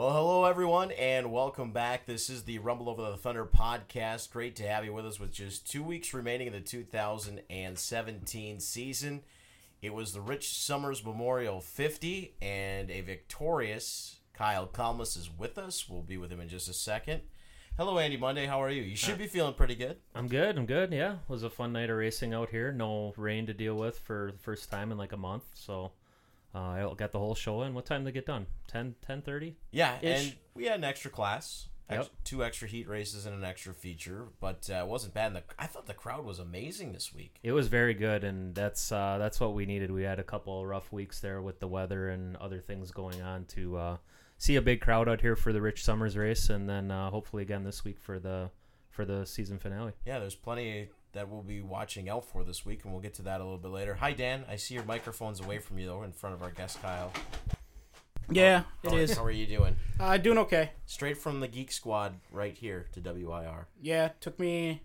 Well, hello everyone, and welcome back. This is the Rumble Over the Thunder podcast. Great to have you with us with just two weeks remaining in the 2017 season. It was the Rich Summers Memorial 50, and a victorious Kyle Calmes is with us. We'll be with him in just a second. Hello, Andy Monday. How are you? You should uh, be feeling pretty good. I'm good. I'm good. Yeah, it was a fun night of racing out here. No rain to deal with for the first time in like a month. So uh, I got the whole show in. What time did it get done? 10, 10.30? Yeah, Ish. and we had an extra class, ex- Yep. two extra heat races, and an extra feature, but uh, it wasn't bad. And the, I thought the crowd was amazing this week. It was very good, and that's uh, that's what we needed. We had a couple of rough weeks there with the weather and other things going on to uh, see a big crowd out here for the Rich Summers race, and then uh, hopefully again this week for the for the season finale. Yeah, there's plenty that we'll be watching out for this week, and we'll get to that a little bit later. Hi, Dan. I see your microphone's away from you, though, in front of our guest, Kyle. Yeah, How it are- is. How are you doing? Uh, doing okay. Straight from the Geek Squad right here to WIR. Yeah, took me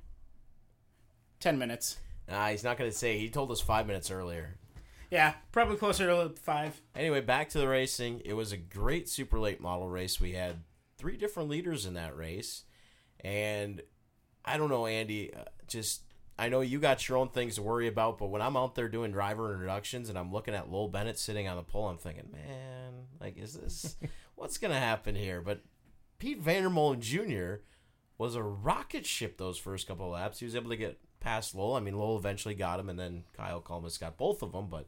ten minutes. Nah, he's not going to say. He told us five minutes earlier. Yeah, probably closer to five. Anyway, back to the racing. It was a great super late model race. We had three different leaders in that race. And I don't know, Andy, uh, just I know you got your own things to worry about, but when I'm out there doing driver introductions and I'm looking at Lowell Bennett sitting on the pole, I'm thinking, man, like, is this what's going to happen here? But Pete Vandermolen Jr. was a rocket ship those first couple of laps. He was able to get past Lowell. I mean, Lowell eventually got him, and then Kyle Calmes got both of them, but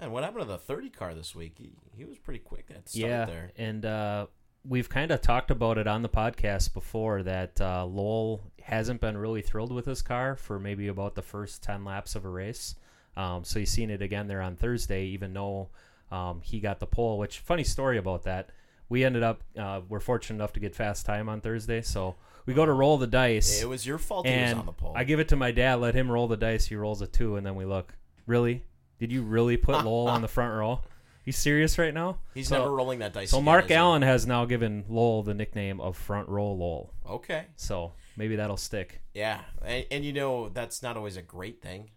Man, what happened to the 30 car this week? He, he was pretty quick at the start yeah, there. and uh, we've kind of talked about it on the podcast before that uh, Lowell hasn't been really thrilled with his car for maybe about the first ten laps of a race. Um, so you've seen it again there on Thursday, even though um, he got the pole. Which funny story about that. We ended up uh, we're fortunate enough to get fast time on Thursday, so we go to roll the dice. It was your fault he was on the pole. I give it to my dad. Let him roll the dice. He rolls a two, and then we look. Really? Did you really put Lowell on the front row? You serious right now? He's So- never rolling that dice. So again, Mark is he? Allen has now given Lowell the nickname of Front Row Lowell. Okay. So maybe that'll stick. Yeah, and, and you know that's not always a great thing.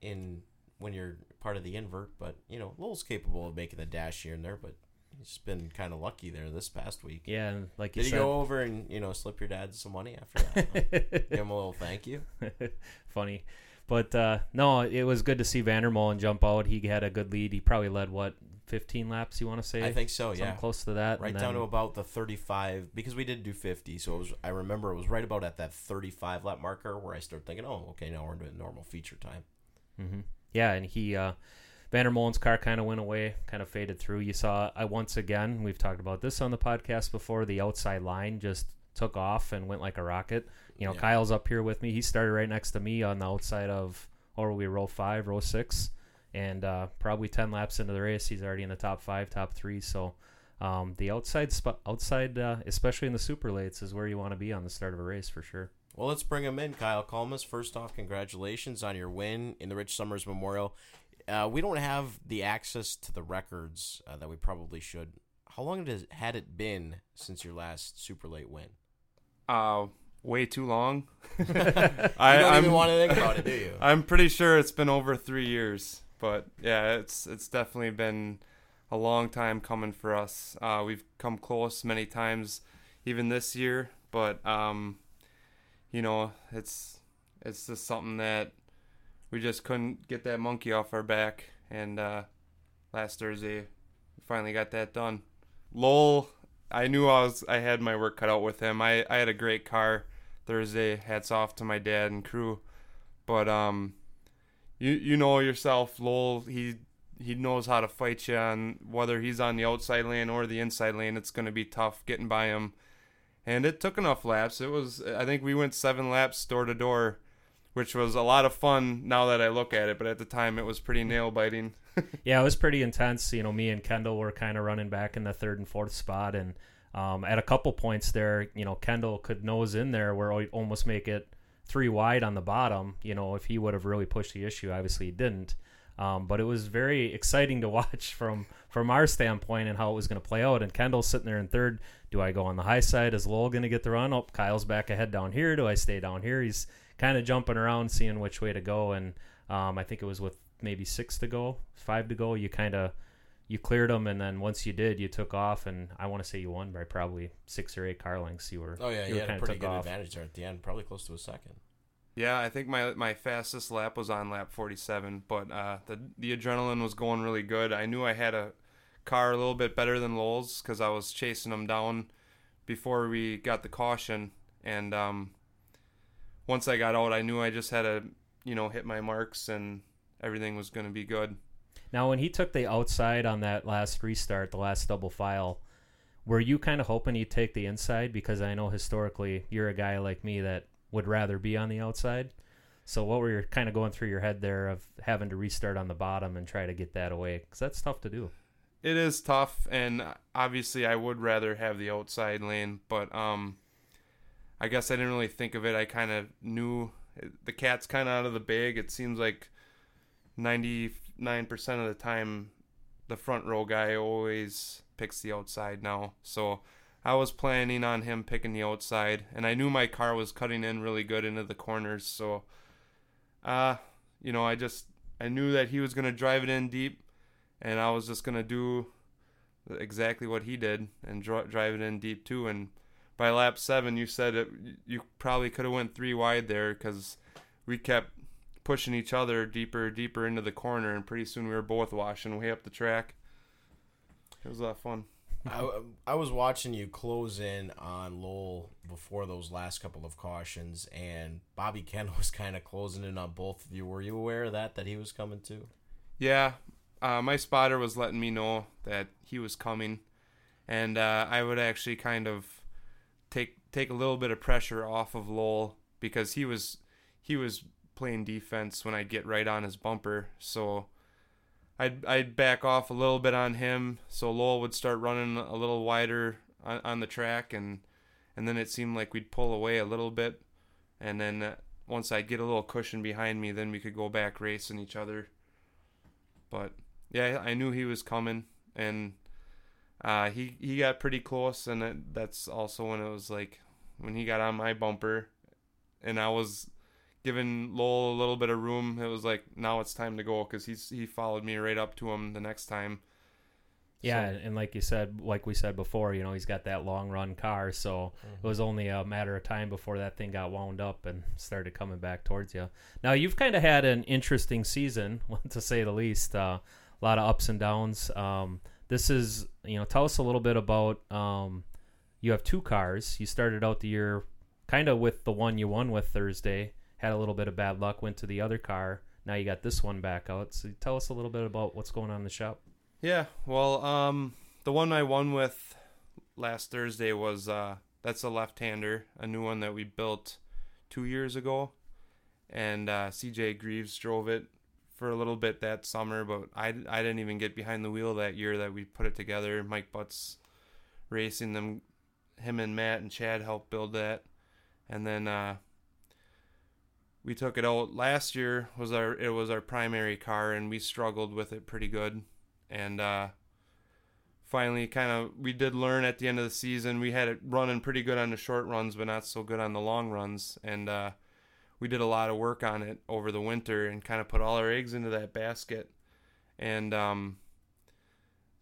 In when you're part of the invert, but you know Lowell's capable of making the dash here and there, but he's been kind of lucky there this past week. Yeah, and like you Did you go over and you know slip your dad some money after that? Give him a little thank you. funny. But uh, no, it was good to see Vandermolen jump out. He had a good lead. He probably led what 15 laps. You want to say? I think so. Something Yeah. close to that. right down to about the 35 because we did do 50 so it was i remember it was right about at that 35 lap marker where i started thinking oh okay now we're into normal feature time hmm Yeah, and he uh, Vandermolen's car kind of went away, kind of faded through. You saw I once again. We've talked about this on the podcast before. The outside line just took off and went like a rocket. You know, Yeah. Kyle's up here with me. He started right next to me on the outside of, or we row five, row six, and uh, probably ten laps into the race, he's already in the top five, top three. So. Um, the outside spot, outside, uh, especially in the super lates, is where you want to be on the start of a race for sure. well let's bring him in kyle Calmes. first off congratulations on your win in the rich summers memorial uh, we don't have the access to the records uh, that we probably should how long has had it been since your last super late win Uh, way too long. you I, don't I'm, even want to think about it do you I'm pretty sure it's been over three years, but yeah, it's it's definitely been a long time coming for us. Uh, we've come close many times, even this year, but um, you know, it's it's just something that we just couldn't get that monkey off our back, and uh, last Thursday, we finally got that done. Lowell, I knew I was I had my work cut out with him. I, I had a great car Thursday. Hats off to my dad and crew. But um you you know yourself, Lowell, he he knows how to fight you and whether he's on the outside lane or the inside lane, it's gonna be tough getting by him. And it took enough laps. It was I think we went seven laps door to door, which was a lot of fun now that I look at it, but at the time it was pretty nail biting. Yeah, it was pretty intense. You know, me and Kendall were kind of running back in the third and fourth spot, and um, at a couple points there, you know, Kendall could nose in there where he almost make it three wide on the bottom. You know, if he would have really pushed the issue, obviously he didn't. Um, but it was very exciting to watch from from our standpoint and how it was going to play out. And Kendall's sitting there in third. Do I go on the high side? Is Lowell going to get the run? Oh, Kyle's back ahead down here. Do I stay down here? He's kind of jumping around, seeing which way to go. And um, I think it was with maybe six to go, five to go. You kind of you cleared them, and then once you did, you took off, and I want to say you won by probably six or eight car lengths. You were Oh yeah, you he had a kinda pretty good off. advantage there at the end, probably close to a second. Yeah, I think my my fastest lap was on lap 47, but uh, the the adrenaline was going really good. I knew I had a car a little bit better than Lowell's because I was chasing him down before we got the caution, and um, once I got out, I knew I just had to you know hit my marks and everything was going to be good. Now, when he took the outside on that last restart, the last double file, were you kind of hoping he'd take the inside? Because I know historically you're a guy like me that would rather be on the outside. So, what were you kind of going through your head there of having to restart on the bottom and try to get that away? Because that's tough to do. It is tough, and obviously I would rather have the outside lane, but um, I guess I didn't really think of it. I kind of knew the cat's kind of out of the bag. It seems like ninety nine percent of the time, the front row guy always picks the outside now. So I was planning on him picking the outside, and I knew my car was cutting in really good into the corners. So, uh, you know, I just I knew that he was gonna drive it in deep and I was just gonna do exactly what he did and dr- drive it in deep too. And by lap seven, you said it, you probably could have went three wide there because we kept pushing each other deeper, deeper into the corner, and pretty soon we were both washing way up the track. It was a lot of fun. I, I was watching you close in on Lowell before those last couple of cautions, and Bobby Kendall was kind of closing in on both of you. Were you aware of that? That he was coming too? Yeah, uh, my spotter was letting me know that he was coming, and uh, I would actually kind of take take a little bit of pressure off of Lowell because he was he was playing defense when I get right on his bumper. So I'd I'd back off a little bit on him, so Lowell would start running a little wider on, on the track, and and then it seemed like we'd pull away a little bit, and then uh, once I'd get a little cushion behind me, then we could go back racing each other. But yeah, I knew he was coming, and uh, he he got pretty close, and it, that's also when it was like when he got on my bumper, and I was giving Lowell a little bit of room. It was like now it's time to go because he's he followed me right up to him the next time. Yeah, So- and like you said, like we said before, you know, he's got that long run car, so it was only a matter of time before that thing got wound up and started coming back towards you. Now you've kind of had an interesting season, to say the least. Uh, a lot of ups and downs. Um, this is, you know, tell us a little bit about. Um, you have two cars. You started out the year kind of with the one you won with Thursday. Had a little bit of bad luck. Went to the other car. Now you got this one back out. So tell us a little bit about what's going on in the shop. Yeah, well, um, the one I won with last Thursday was uh, that's a left-hander, a new one that we built two years ago, and uh, CJ Greaves drove it for a little bit that summer, but I, I didn't even get behind the wheel that year that we put it together. Mike Butts racing them, him and Matt and Chad helped build that, and then uh, we took it out last year was our it was our primary car and we struggled with it pretty good. And uh, finally kind of we did learn at the end of the season we had it running pretty good on the short runs but not so good on the long runs. And uh, we did a lot of work on it over the winter and kind of put all our eggs into that basket. And um,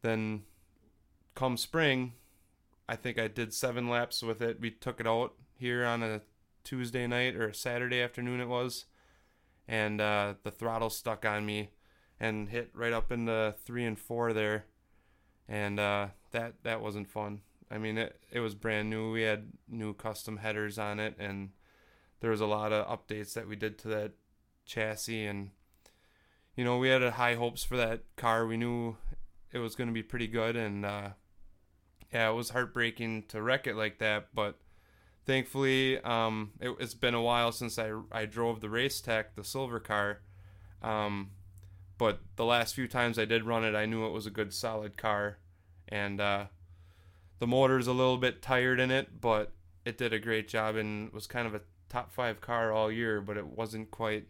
then come spring i think i did seven laps with it. We took it out here on a tuesday night or saturday afternoon it was and uh, the throttle stuck on me and hit right up into three and four there, and uh, that that wasn't fun. I mean, it it was brand new. We had new custom headers on it, and there was a lot of updates that we did to that chassis, and you know we had high hopes for that car. We knew it was going to be pretty good, and uh, yeah, it was heartbreaking to wreck it like that, but. Thankfully, um, it, it's been a while since I, I drove the race tech, the silver car. Um, but the last few times I did run it, I knew it was a good solid car, and uh, the motor's a little bit tired in it, but it did a great job and was kind of a top five car all year, but it wasn't quite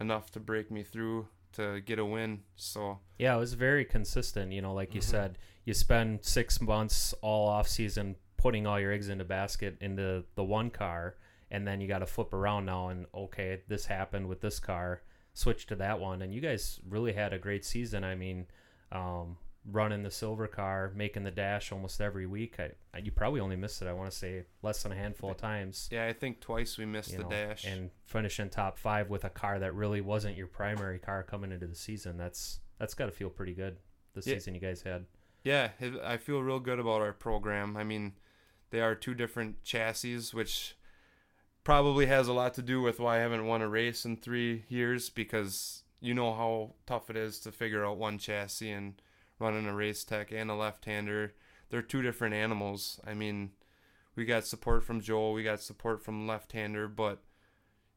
enough to break me through to get a win. So Yeah, it was very consistent. You know, like you Mhm. said, you spend six months all off season putting all your eggs into the basket into the one car, and then you got to flip around now and okay, this happened with this car, switch to that one, and you guys really had a great season. I mean, um, running the silver car, making the dash almost every week. I, I you probably only missed it. I want to say less than a handful of times. Yeah, I think twice we missed the know, dash. and finishing top five with a car that really wasn't your primary car coming into the season. That's that's got to feel pretty good. The Yeah. season you guys had. Yeah, I feel real good about our program. I mean, they are two different chassis, which probably has a lot to do with why I haven't won a race in three years because you know how tough it is to figure out one chassis and running a race tech and a left hander. They're two different animals. I mean, we got support from Joel, we got support from left hander, but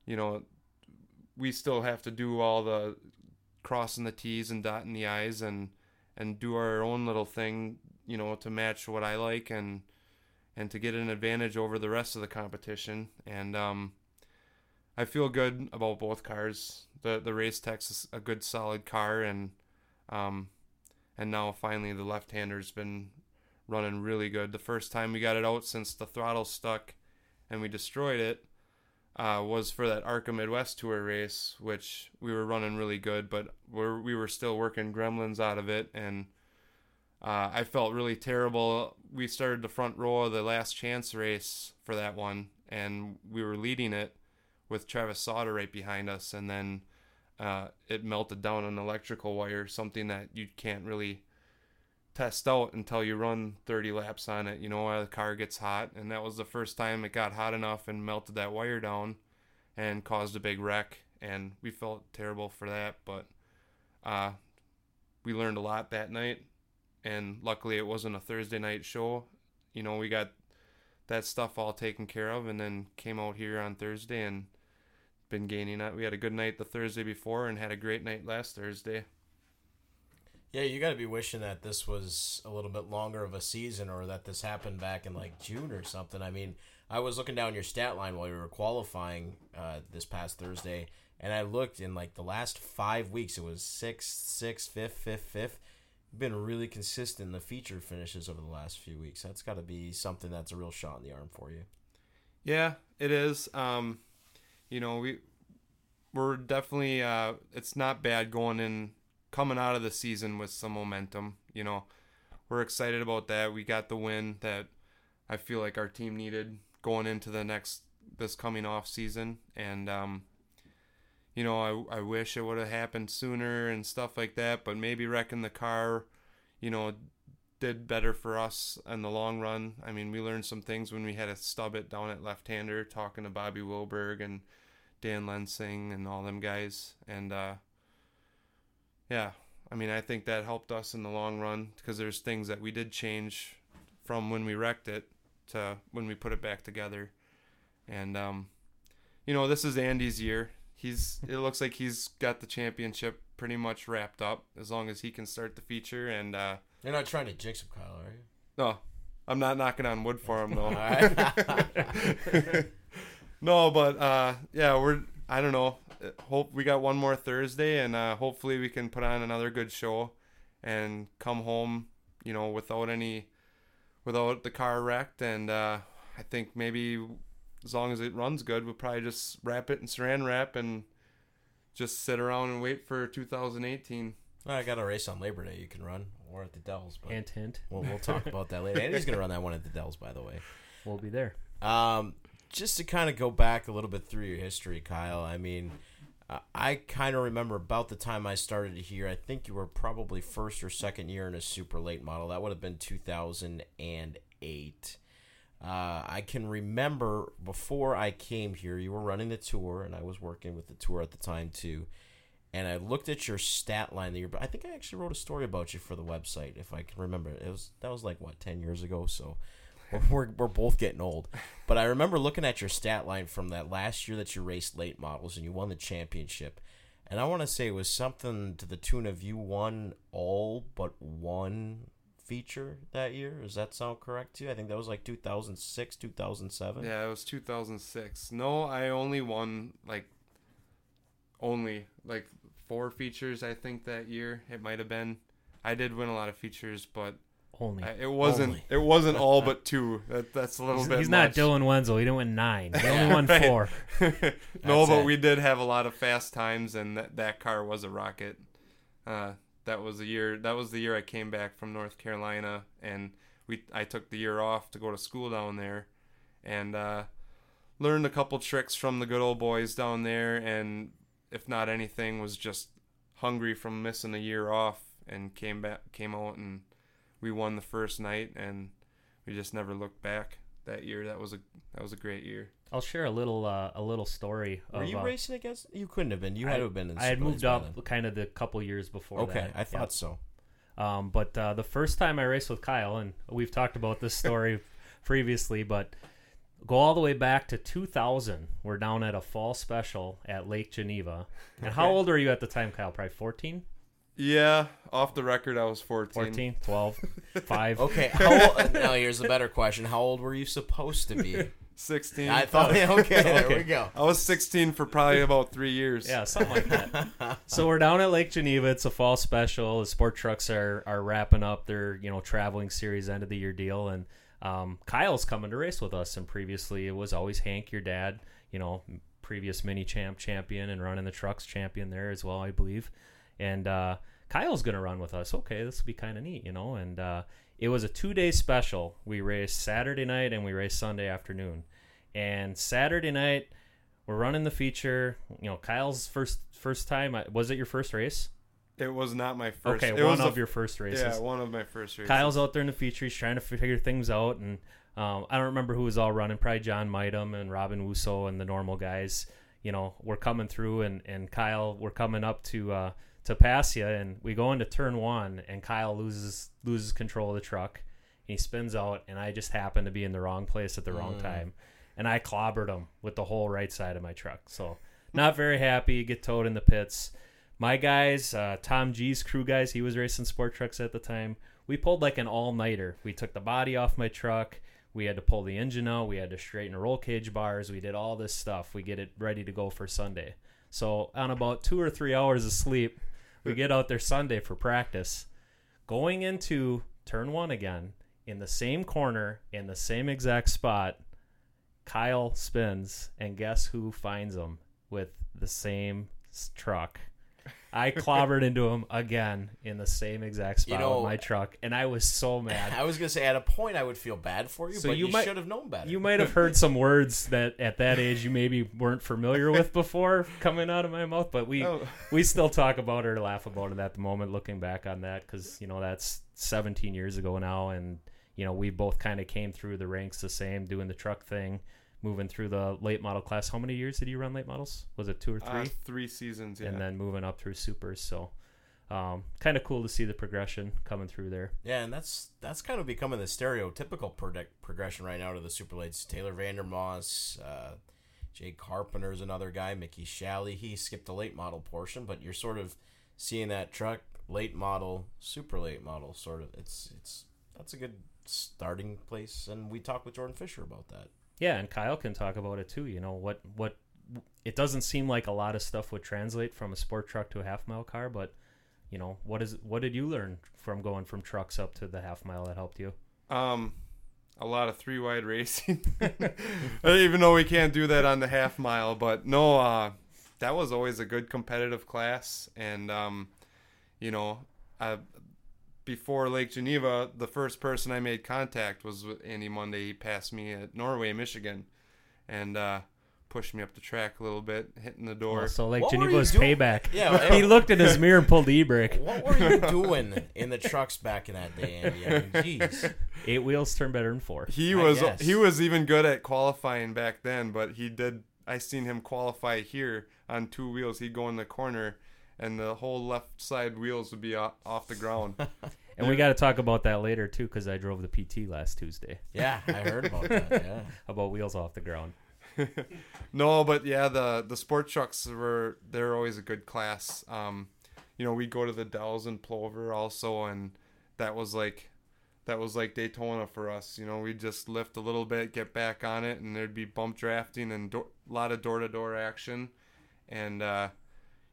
you know, we still have to do all the crossing the T's and dotting the I's and and do our own little thing, you know, to match what I like and and to get an advantage over the rest of the competition. And um, I feel good about both cars. The the race tech's is a good solid car and um, and now finally the left hander's been running really good. The first time we got it out since the throttle stuck and we destroyed it uh, was for that ARCA Midwest Tour race, which we were running really good, but we're, we were still working gremlins out of it, and uh, I felt really terrible. We started the front row of the last chance race for that one, and we were leading it with Travis Sauter right behind us, and then uh, it melted down an electrical wire, something that you can't really test out until you run 30 laps on it. You know, while the car gets hot, and that was the first time it got hot enough and melted that wire down, and caused a big wreck. And we felt terrible for that, but uh, we learned a lot that night. And luckily, it wasn't a Thursday night show. You know, we got that stuff all taken care of, and then came out here on Thursday and been gaining it. We had a good night the Thursday before, and had a great night last Thursday. Yeah, you got to be wishing that this was a little bit longer of a season or that this happened back in like June or something. I mean, I was looking down your stat line while we were qualifying uh, this past Thursday, and I looked in like the last five weeks, it was sixth, sixth, fifth, fifth, fifth. Been really consistent in the feature finishes over the last few weeks. That's got to be something that's a real shot in the arm for you. Yeah, it is. Um, you know, we we're definitely uh, it's not bad going in coming out of the season with some momentum. You know, we're excited about that. We got the win that I feel like our team needed going into the next this coming off season, and um, you know, I I wish it would have happened sooner and stuff like that. But maybe wrecking the car, you know, did better for us in the long run. I mean, we learned some things when we had to stub it down at left-hander, talking to Bobby Wilberg and Dan Lensing and all them guys, and uh, yeah, I mean, I think that helped us in the long run because there's things that we did change from when we wrecked it to when we put it back together, and um, you know, this is Andy's year. He's it looks like he's got the championship pretty much wrapped up as long as he can start the feature and. uh You're not trying to jinx him, Kyle, are you? no, I'm not knocking on wood for him though. No, but uh, yeah, we're I don't know. Hope we got one more Thursday, and uh, hopefully we can put on another good show and come home, you know, without any, without the car wrecked. And uh, I think maybe as long as it runs good, we'll probably just wrap it in Saran wrap and just sit around and wait for 2018. Well, I got a race on Labor Day you can run or at the Dells, but Hint, hint. we'll, we'll talk about that later. Andy's going to run that one at the Dells, by the way. We'll be there. Um, just to kind of go back a little bit through your history, Kyle. I mean, uh, I kind of remember about the time I started here. I think you were probably first or second year in a super late model. That would have been 2008. Uh, I can remember before I came here, you were running the tour, and I was working with the tour at the time too. And I looked at your stat line that you're. I think I actually wrote a story about you for the website, if I can remember. It was that was like what ten years ago, so we're, we're both getting old. But I remember looking at your stat line from that last year that you raced late models and you won the championship. And I want to say it was something to the tune of you won all but one feature that year. Does that sound correct to you? I think that was like 2006, 2007. Yeah, it was 2006. No, I only won like only like four features. I think that year it might have been. I did win a lot of features, but Only. I, it wasn't. Only. It wasn't all but two. That, that's a little He's, bit. he's not. Dylan Wenzel. He didn't win nine. He only won four. no, but it. we did have a lot of fast times, and that that car was a rocket. Uh, that was the year that was the year I came back from North Carolina and we I took the year off to go to school down there and uh, learned a couple tricks from the good old boys down there and if not anything was just hungry from missing a year off and came back came out and we won the first night and we just never looked back that year. That was a that was a great year I'll share a little uh, a little story. Were of, you uh, racing against? You couldn't have been. You had to have been. In I had moved up then. kind of the couple years before. Okay, that. I thought Yep. so. Um, but uh, the first time I raced with Kyle, and we've talked about this story previously, but go all the way back to 2000. We're down at a fall special at Lake Geneva. And how old were you at the time, Kyle? Probably 14, yeah off the record I was 14 14, 12, 5. Okay, how old, now here's a better question: How old were you supposed to be? 16 I thought. Okay, there we go. I was 16 for probably about three years. Yeah, something like that. so we're down at Lake Geneva. It's a fall special. The sport trucks are are wrapping up their you know traveling series end of the year deal, and um, Kyle's coming to race with us. And previously, it was always Hank, your dad. You know, previous mini champ champion and running the trucks champion there as well, I believe. And uh, Kyle's gonna run with us. Okay, this will be kind of neat, you know. And uh, it was a two day special. We raced Saturday night and we raced Sunday afternoon. And Saturday night, we're running the feature. You know, Kyle's first first time. Was it your first race? It was not my first. Okay, it one of a- your first races. Yeah, one of my first races. Kyle's out there in the feature. He's trying to figure things out, and um, I don't remember who was all running. Probably John Mitem and Robin Wusso and the normal guys. You know, we're coming through, and and Kyle, we're coming up to uh, to pass you, and we go into turn one, and Kyle loses loses control of the truck, and he spins out, and I just happen to be in the wrong place at the wrong Mm. time, and I clobbered him with the whole right side of my truck. So not very happy. Get towed in the pits. My guys, uh, Tom G's crew guys, he was racing sport trucks at the time. We pulled like an all nighter. We took the body off my truck. We had to pull the engine out. We had to straighten the roll cage bars. We did all this stuff. We get it ready to go for Sunday. So on about two or three hours of sleep, we get out there Sunday for practice. Going into turn one again in the same corner in the same exact spot, Kyle spins, and guess who finds him with the same truck? I clobbered into him again in the same exact spot know- with my truck, and I was so mad. I was gonna say at a point I would feel bad for you, So but you you, might- should have known better. You might have heard some words that at that age you maybe weren't familiar with before coming out of my mouth, but we Oh, we still talk about it or laugh about it at the moment, looking back on that because you know that's 17 years ago now, and you know we both kind of came through the ranks the same, doing the truck thing, moving through the late model class. How many years did you run late models? Was it two or three? uh, three seasons. Yeah. And then moving up through supers. So um, kind of cool to see the progression coming through there. Yeah, and that's that's kind of becoming the stereotypical prodict progression right now to the super lates. Taylor Vandermoss, uh, Jay Carpenter's another guy. Mickey Shalley, he skipped the late model portion, but you're sort of seeing that truck late model, super late model sort of. It's it's that's a good starting place, and we talked with Jordan Fisher about that. Yeah, and Kyle can talk about it too. You know what what it doesn't seem like a lot of stuff would translate from a sport truck to a half mile car, but you know what is what did you learn from going from trucks up to the half mile that helped you? Um, a lot of three wide racing. Even though we can't do that on the half mile, but no, uh, that was always a good competitive class. And um, you know, I, before Lake Geneva, the first person I made contact was with Andy Monday. He passed me at Norway, Michigan, and uh, pushed me up the track a little bit, hitting the door. Oh, so like What were Geneva was payback. Yeah, he looked in his mirror and pulled the e brake. What were you doing in the trucks back in that day, Andy? I mean, jeez. Eight wheels turn better than four. He I was guess. he was even good at qualifying back then, but he did. I seen him qualify here on two wheels. He'd go in the corner, and the whole left side wheels would be off, off the ground. And we got to talk about that later too, because I drove the PT last Tuesday Yeah, I heard about that. Yeah. about wheels off the ground. no, but yeah, the the sport trucks were they're always a good class. Um, you know, we go to the Dells and Plover also, and that was like that was like Daytona for us. You know, we'd just lift a little bit, get back on it, and there'd be bump drafting and a lot of door to door action, and uh,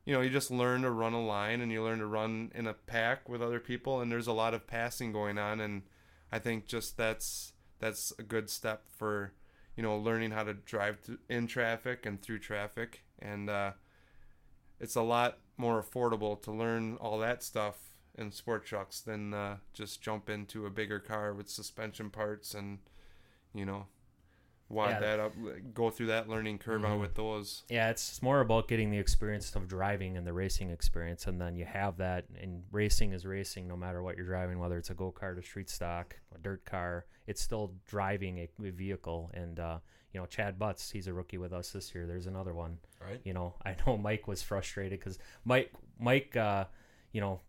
you know, you just learn to run a line and you learn to run in a pack with other people, and there's a lot of passing going on, and I think just that's that's a good step for you know learning how to drive in traffic and through traffic, and uh, it's a lot more affordable to learn all that stuff in sport trucks than uh, just jump into a bigger car with suspension parts and you know wad Yeah. that up, go through that learning curve out Mhm. with those. Yeah, it's more about getting the experience of driving and the racing experience, and then you have that. And racing is racing, no matter what you're driving, whether it's a go kart, a street stock, a dirt car. It's still driving a, a vehicle. And uh, you know, Chad Butts, he's a rookie with us this year. There's another one. Right. You know, I know Mike was frustrated because Mike, Mike, uh, you know,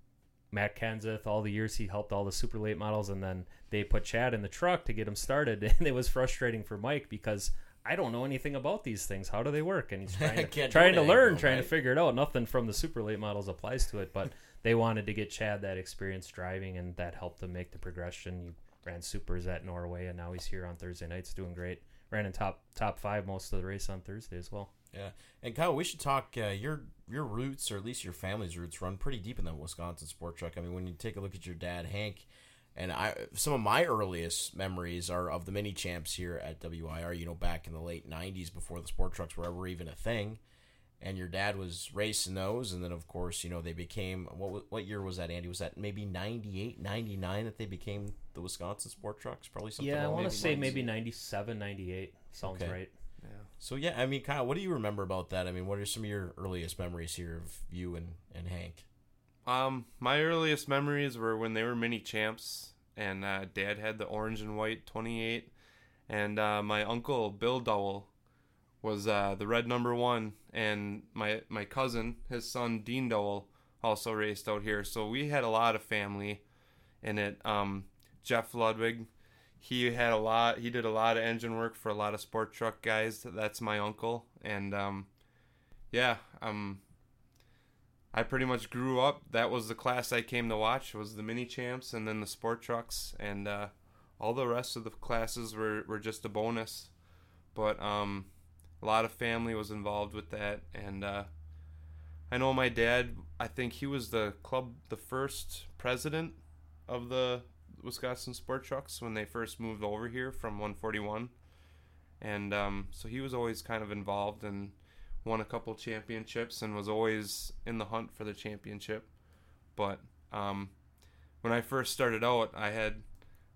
Matt Kenseth, all the years he helped all the super late models, and then they put Chad in the truck to get him started, and it was frustrating for Mike because I don't know anything about these things. How do they work? And he's trying to, trying to learn, though, trying right? to figure it out. Nothing from the super late models applies to it, but they wanted to get Chad that experience driving, and that helped him make the progression. He ran supers at Norway, and now he's here on Thursday nights doing great. Ran in top top five most of the race on Thursday as well. Yeah, and Kyle, we should talk. Uh, your your roots, or at least your family's roots, run pretty deep in the Wisconsin sport truck. I mean, when you take a look at your dad, Hank, and I, some of my earliest memories are of the mini champs here at WIR. You know, back in the late '90s, before the sport trucks were ever even a thing. And your dad was racing those, and then of course, you know, they became what what year was that? Andy was that maybe 98, 99 that they became the Wisconsin sport trucks? Probably something. yeah, I want to say maybe 97, 98. Sounds Okay. right. So yeah, I mean, Kyle, what do you remember about that? I mean, what are some of your earliest memories here of you and, and Hank? Um, my earliest memories were when they were mini champs, and uh, Dad had the orange and white 28, and uh, my uncle Bill Dowell was uh, the red number one, and my my cousin, his son Dean Dowell, also raced out here. So we had a lot of family in it. Um, Jeff Ludwig, he had a lot. He did a lot of engine work for a lot of sport truck guys. That's my uncle, and um, yeah, um. I pretty much grew up. That was the class I came to watch. Was the mini champs and then the sport trucks, and uh, all the rest of the classes were, were just a bonus. But um, a lot of family was involved with that, and uh, I know my dad. I think he was the club, the first president of the Wisconsin Sport Trucks when they first moved over here from 141, and um, so he was always kind of involved and won a couple championships and was always in the hunt for the championship. But um, when I first started out, I had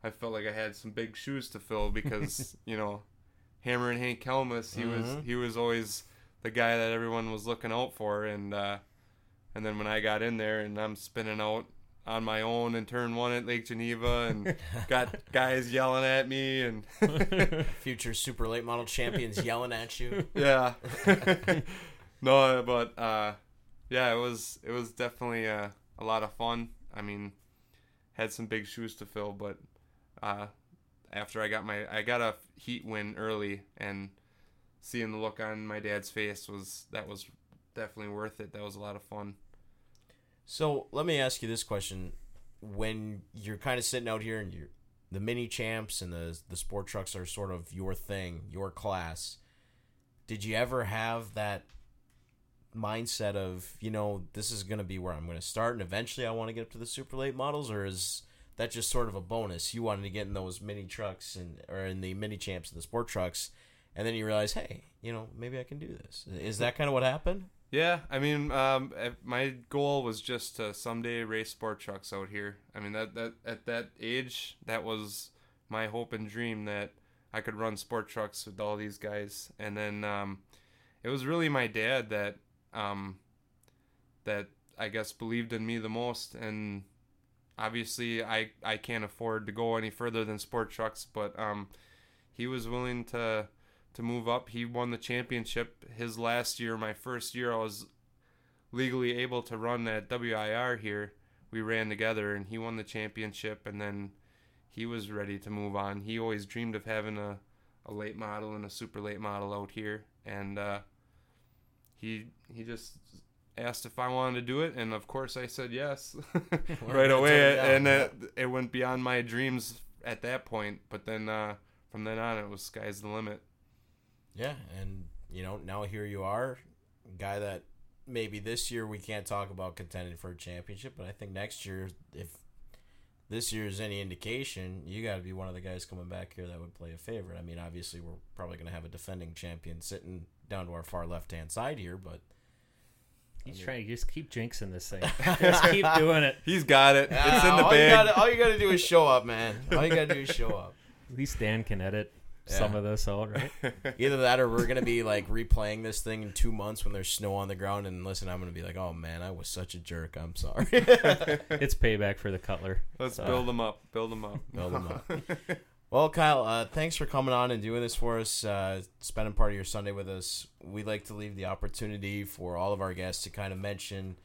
I felt like I had some big shoes to fill because you know Hammer and Hank Helmus, he was Mhm. he was always the guy that everyone was looking out for, and uh, and then when I got in there and I'm spinning out on my own in turn one at Lake Geneva and got guys yelling at me and Future super late model champions yelling at you. yeah. No but uh yeah it was it was definitely uh, a lot of fun. I mean had some big shoes to fill but uh after i got my i got a heat win early and seeing the look on my dad's face was that was definitely worth it. That was a lot of fun So let me ask you this question: When you're kind of sitting out here and you're the mini champs and the the sport trucks are sort of your thing, your class, did you ever have that mindset of you know this is going to be where I'm going to start and eventually I want to get up to the super late models, or is that just sort of a bonus? You wanted to get in those mini trucks and or in the mini champs and the sport trucks, and then you realize, hey, you know maybe I can do this. Is that kind of what happened? Yeah, I mean, um, eh, my goal was just to someday race sport trucks out here. I mean, that that at that age, that was my hope and dream that I could run sport trucks with all these guys. And then um, it was really my dad that um, that I guess believed in me the most. And obviously, I I can't afford to go any further than sport trucks, but um, he was willing to to move up. He won the championship his last year. My first year, I was legally able to run at WIR here. We ran together, and he won the championship. And then he was ready to move on. He always dreamed of having a, a late model and a super late model out here, and uh, he he just asked if I wanted to do it, and of course I said yes right away. And it, it went beyond my dreams at that point. But then uh, from then on, it was sky's the limit. Yeah, and you know now here you are, guy that maybe this year we can't talk about contending for a championship, but I think next year, if this year is any indication, you got to be one of the guys coming back here that would play a favorite. I mean, obviously we're probably going to have a defending champion sitting down to our far left hand side here, but He's trying to just keep jinxing this thing. just keep doing it. He's got it. It's in ah, the all You bag. gotta, all you gotta do is show up, man. All you gotta do is show up. At least Dan can edit some of this out, right? Either that, or we're gonna be like replaying this thing in two months when there's snow on the ground. And listen, I'm gonna be like, oh man, I was such a jerk. I'm sorry. it's payback for the Cutler. Let's So- build them up. Build them up. Build 'em up. Well, Kyle, uh, thanks for coming on and doing this for us, uh, spending part of your Sunday with us. We like to leave the opportunity for all of our guests to kind of mention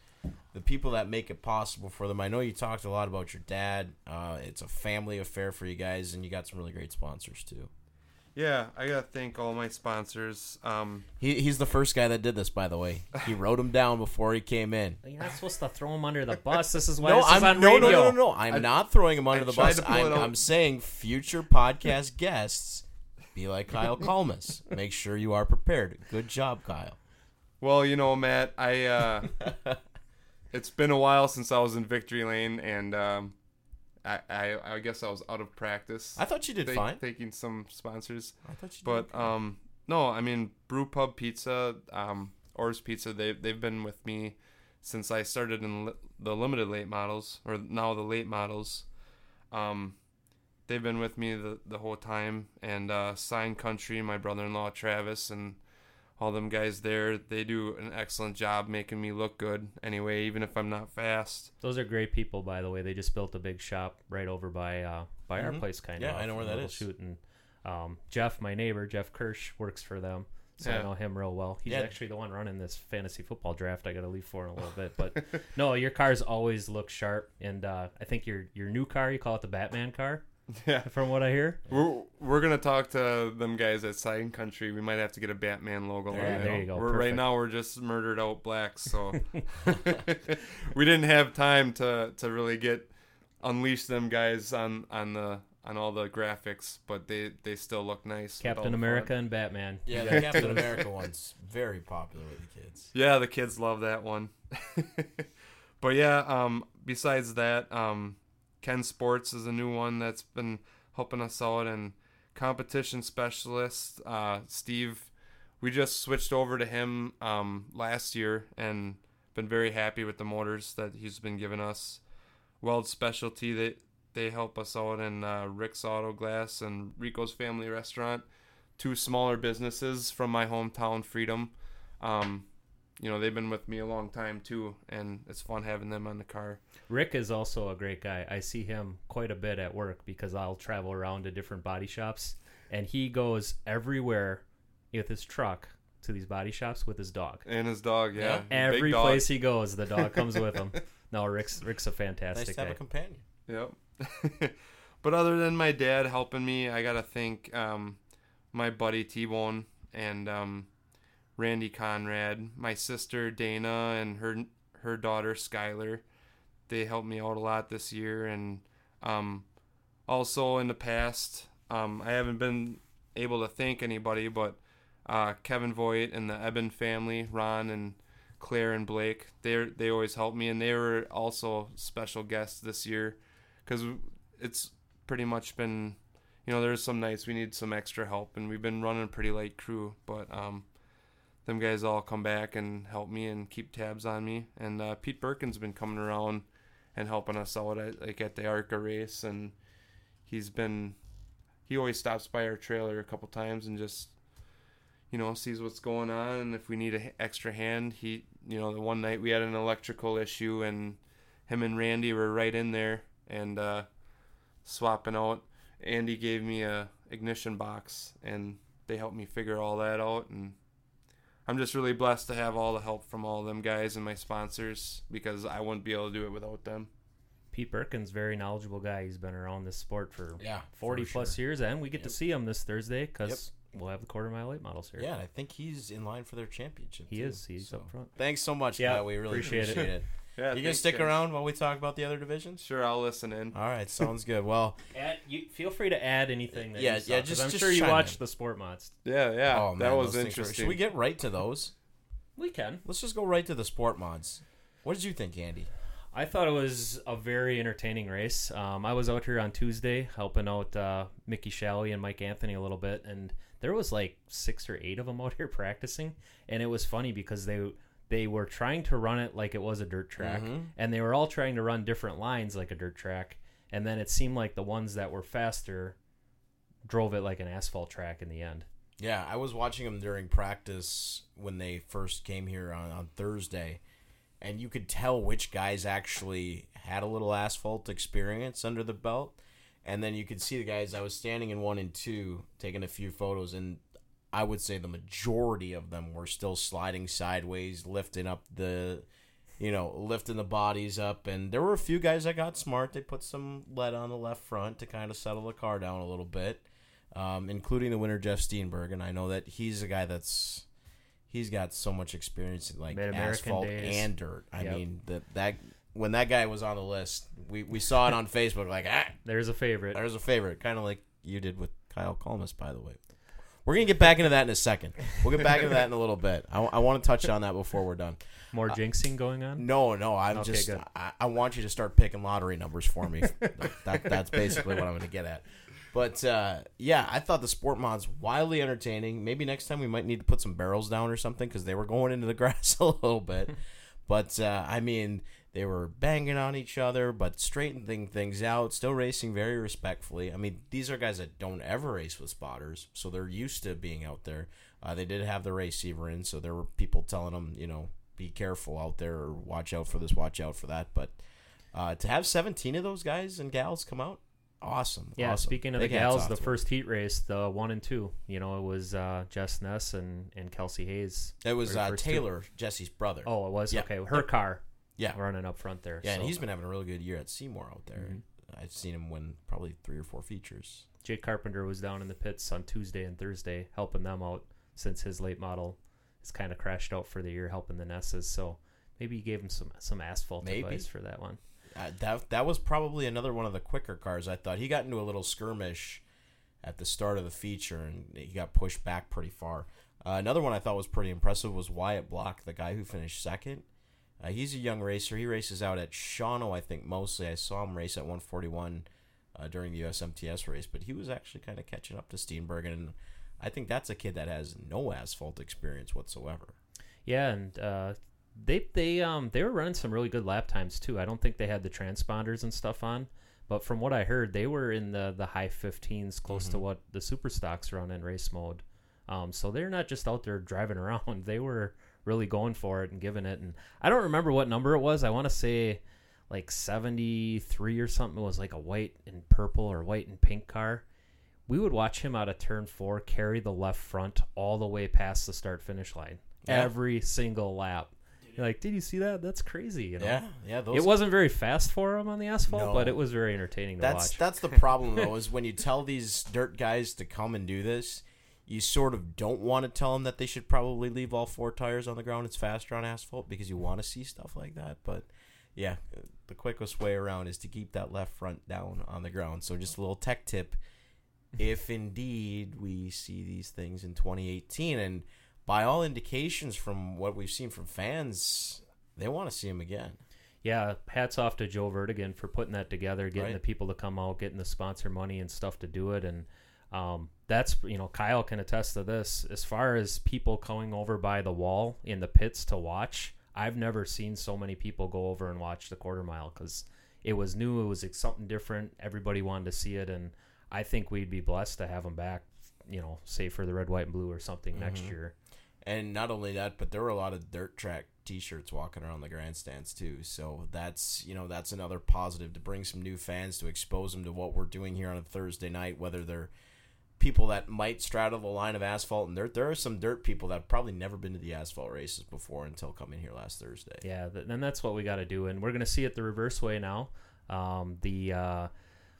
the people that make it possible for them. I know you talked a lot about your dad. Uh, it's a family affair for you guys, and you got some really great sponsors too. Yeah, I gotta thank all my sponsors. Um, He, he's the first guy that did this, by the way. He wrote him down before he came in. You're not supposed to throw him under the bus. This is why No, this I'm on no, radio. no, no, no, no. I'm I- not throwing him under I the bus. to pull it I'm. I'm saying future podcast guests be like Kyle Calmes. Make sure you are prepared. Good job, Kyle. well, you know, Matt, I uh, it's been a while since I was in Victory Lane, and um, I, I I guess I was out of practice. I thought you did ta- fine. Taking some sponsors, I thought you but did. um, no, I mean Brew Pub Pizza, um, Orr's Pizza. They they've been with me since I started in li- the limited late models, or now the late models. Um, they've been with me the the whole time, and uh, Sign Country, my brother-in-law Travis, and all them guys there. They do an excellent job making me look good. Anyway, even if I'm not fast. Those are great people, by the way. They just built a big shop right over by uh, by our Mhm. place, kind of. Yeah, I know where that is. Shoot, and um, Jeff, my neighbor, Jeff Kirsch, works for them, so I know him real well. He's Yeah. actually the one running this fantasy football draft. I got to leave for in a little bit, but no, your cars always look sharp, and uh, I think your your new car, you call it the Batman car, Yeah. from what I hear. We're, we're gonna talk to them guys at Sign Country. We might have to get a Batman logo. Yeah, on it. there you go. We're, right now we're just murdered out blacks, so we didn't have time to, to really get unleash them guys on, on the on all the graphics, but they, they still look nice. Captain America font. and Batman. yeah, You the Captain America one's very popular with the kids. Yeah, the kids love that one. but yeah, um, besides that, um, Ken Sports is a new one that's been helping us out, and competition specialist uh, Steve. We just switched over to him um, last year, and been very happy with the motors that he's been giving us. Weld Specialty, they they help us out, and uh, Rick's Auto Glass and Rico's Family Restaurant, two smaller businesses from my hometown, Freedom. Um, you know they've been with me a long time too, and it's fun having them on the car. Rick is also a great guy. I see him quite a bit at work because I'll travel around to different body shops, and he goes everywhere with his truck to these body shops with his dog. And his dog, yeah, big Every dog. place he goes, the dog comes with him. No, Rick's Rick's a fantastic. Nice fantastic to have guy. a companion. Yep. but other than my dad helping me, I gotta thank um, my buddy T Bone and um, Randy Conrad, my sister Dana, and her her daughter Skylar. They helped me out a lot this year, and um, also in the past, um, I haven't been able to thank anybody, but uh, Kevin Voigt and the Eben family, Ron and Claire and Blake, they they always help me, and they were also special guests this year because it's pretty much been, you know, there's some nights we need some extra help, and we've been running a pretty light crew, but um, them guys all come back and help me and keep tabs on me, and uh, Pete Birkin's been coming around and helping us out at like at the Arca race, and he's been he always stops by our trailer a couple times and just you know sees what's going on. And if we need an extra hand he you know the one night we had an electrical issue and him and randy were right in there and uh, swapping out. Andy gave me a ignition box and they helped me figure all that out. And i'm just really blessed to have all the help from all of them guys and my sponsors because i wouldn't be able to do it without them Pete Perkins, very knowledgeable guy. He's been around this sport for Yeah, forty for plus sure. years, and we get to see him this Thursday because we'll have the quarter mile late models here. Yeah, I think he's in line for their championship. he too. is. He's So, up front. Thanks so much, Yeah, Kyle. We really appreciate appreciate, it. it. Yeah You gonna thanks, stick guys. around while we talk about the other divisions? sure i'll listen in All right, sounds good. Well, Add, you feel free to add anything. That Yeah, you saw, yeah, 'cause just- I'm just sure you chime watched in. the sport mods. yeah yeah oh man, that was things were- interesting Should we get right to those? We can. Let's just go right to the sport mods. What did you think, Andy? I thought it was a very entertaining race. Um, I was out here on Tuesday helping out uh, Mickey Shalley and Mike Anthony a little bit, and there was like six or eight of them out here practicing, and it was funny because they they were trying to run it like it was a dirt track, Mhm. and they were all trying to run different lines like a dirt track. And then it seemed like the ones that were faster drove it like an asphalt track in the end. Yeah, I was watching them during practice when they first came here on, on Thursday, and you could tell which guys actually had a little asphalt experience under the belt. And then you could see the guys. I was standing in one and two, taking a few photos, and I would say the majority of them were still sliding sideways, lifting up the, you know, lifting the bodies up. And there were a few guys that got smart. They put some lead on the left front to kind of settle the car down a little bit um, including the winner Jeff Steenberg, and I know that he's a guy that's he's got so much experience in like asphalt days. and dirt. I Yep. mean that that when that guy was on the list, we, we saw it on Facebook like ah, There's a favorite. there's a favorite, kind of like you did with Kyle Calmes, by the way. We're gonna get back into that in a second. We'll get back into that in a little bit. I, I want to touch on that before we're done. More jinxing going on. No, no, I'm Okay, just good. I, I want you to start picking lottery numbers for me. that, that's basically what I'm going to get at. But uh, yeah, I thought the sport mod's wildly entertaining. Maybe next time we might need to put some barrels down or something because they were going into the grass a little bit. But uh, I mean, they were banging on each other, but straightening things out, still racing very respectfully. I mean, these are guys that don't ever race with spotters, so they're used to being out there. Uh, they did have the receiver in, so there were people telling them, you know, be careful out there or watch out for this, watch out for that. But uh, to have 17 of those guys and gals come out, awesome. Yeah, awesome. speaking of Big the gals, the first heat race, the one and two, you know, it was uh, Jess Ness and, and Kelsey Hayes. It was uh, first two. Taylor, Jesse's brother. Oh, it was? Yeah. Okay. Her car yeah. running up front there. Yeah, and he's been having a really good year at Seymour out there. Mhm. I've seen him win probably three or four features. Jake Carpenter was down in the pits on Tuesday and Thursday helping them out since his late model is kind of crashed out for the year helping the Nesses. So maybe he gave him some some asphalt Maybe. advice for that one. Uh, that that was probably another one of the quicker cars. I thought he got into a little skirmish at the start of the feature, and he got pushed back pretty far. Uh, another one I thought was pretty impressive was Wyatt Block, the guy who finished second. Uh, he's a young racer. He races out at Shawano, I think mostly. I saw him race at 141 uh, during the USMTS race, but he was actually kind of catching up to Steenbergen, and I think that's a kid that has no asphalt experience whatsoever. Yeah, and uh, they they um they were running some really good lap times too. I don't think they had the transponders and stuff on, but from what I heard, they were in the the high 15s, close to Mhm. what the super stocks run in race mode. Um, so they're not just out there driving around; they were really going for it and giving it. And I don't remember what number it was. I want to say like 73 or something. It was like a white and purple or white and pink car. We would watch him out of turn four carry the left front all the way past the start finish line Yeah. every single lap. You're like, did you see that? That's crazy. You know? Yeah, yeah. Those It wasn't very fast for him on the asphalt, No. but it was very entertaining to That's watch. that's the problem though is when you tell these dirt guys to come and do this, you sort of don't want to tell them that they should probably leave all four tires on the ground. It's faster on asphalt because you want to see stuff like that. But yeah, the quickest way around is to keep that left front down on the ground. So just a little tech tip: if indeed we see these things in 2018, and by all indications from what we've seen from fans, they want to see them again. yeah, hats off to Joe Vertigan for putting that together, getting Right. the people to come out, getting the sponsor money and stuff to do it. And um, that's, you know, Kyle can attest to this. As far as people going over by the wall in the pits to watch, I've never seen so many people go over and watch the quarter mile because it was new, it was something different. Everybody wanted to see it. And I think we'd be blessed to have them back, you know, say for the red, white, and blue or something next Mhm. year. And not only that, but there were a lot of dirt track T-shirts walking around the grandstands too. So that's you know that's another positive to bring some new fans to expose them to what we're doing here on a Thursday night. Whether they're people that might straddle the line of asphalt and dirt, there are some dirt people that have probably never been to the asphalt races before until coming here last Thursday. Yeah, and that's what we got to do. And we're going to see it the reverse way now. Um, the uh,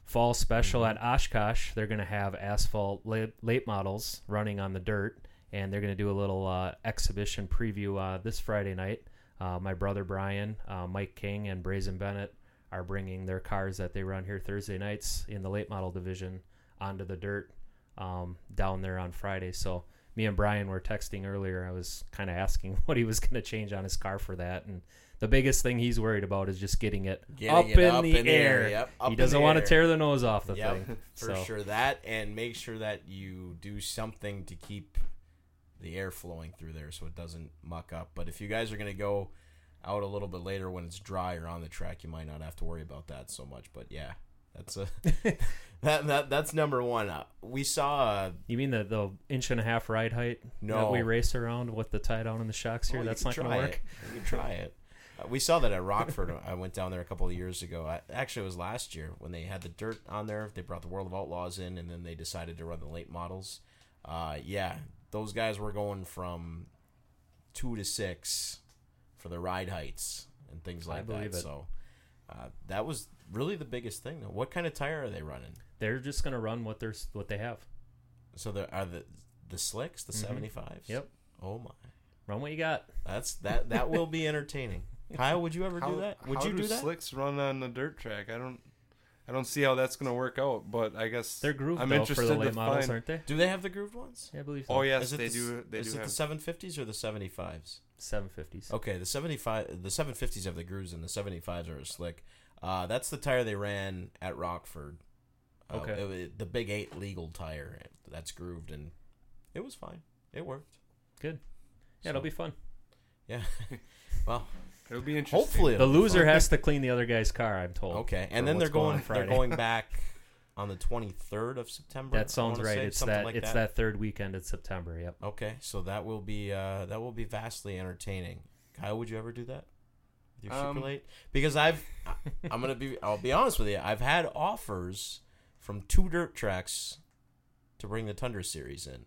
fall special at Oshkosh, they're going to have asphalt late, late models running on the dirt, and they're going to do a little uh, exhibition preview uh, this Friday night. Uh, my brother Brian, uh, Mike King, and Brazen Bennett are bringing their cars that they run here Thursday nights in the late model division onto the dirt um, down there on Friday. So me and Brian were texting earlier. I was kind of asking what he was going to change on his car for that, and the biggest thing he's worried about is just getting it Getting up it in up the in the air. air, yep, he doesn't want to tear the nose off the Yep, thing. for so, sure that, and make sure that you do something to keep the air flowing through there so it doesn't muck up. But if you guys are gonna go out a little bit later when it's dry or on the track, you might not have to worry about that so much. But yeah, that's a that, that that's number one. Uh, we saw uh, You mean the the inch and a half ride height no that we race around with the tie down and the shocks here? Oh, That's not going to work. You can try it. Uh, we saw that at Rockford. I went down there a couple of years ago. I, actually, it was last year when they had the dirt on there. They brought the World of Outlaws in, and then they decided to run the late models. Uh, yeah, those guys were going from two to six for the ride heights and things I like believe that. it. So uh, that was really the biggest thing. Though. What kind of tire are they running? They're just going to run what they're what they have. So there are the the slicks, the mm-hmm. seventy fives. Yep. Oh my, Run what you got. that's that. That will be entertaining. Kyle, would you ever do that? Would you do, that? slicks run on the dirt track? I don't. I don't see how that's gonna work out, but I guess They're grooved I'm though, for interested the to late models, find- aren't they? Do they have the grooved ones? Yeah, I believe oh, so. Oh yes, Is it they the, do. They is do it have. the seven fifties or the seventy fives? 750s. Okay, the seventy five, the seven fifties have the grooves, and the seventy fives are a slick. Uh, that's the tire they ran at Rockford. Uh, Okay. it- it- the big eight legal tire that's grooved, and it was fine. It worked. Good. Yeah, it'll be fun. Yeah. well, It'll be interesting. hopefully The loser fun. has to clean the other guy's car. I'm told. Okay, and then they're going going. They're going back on the twenty third of September. That sounds right. say, It's that. like it's that. third weekend in September. Yep. Okay, so that will be uh, that will be vastly entertaining. Kyle, would you ever do that your Um? Because I've, I'm gonna be, I'll be honest with you. I've had offers from two dirt tracks to bring the Tundra series in.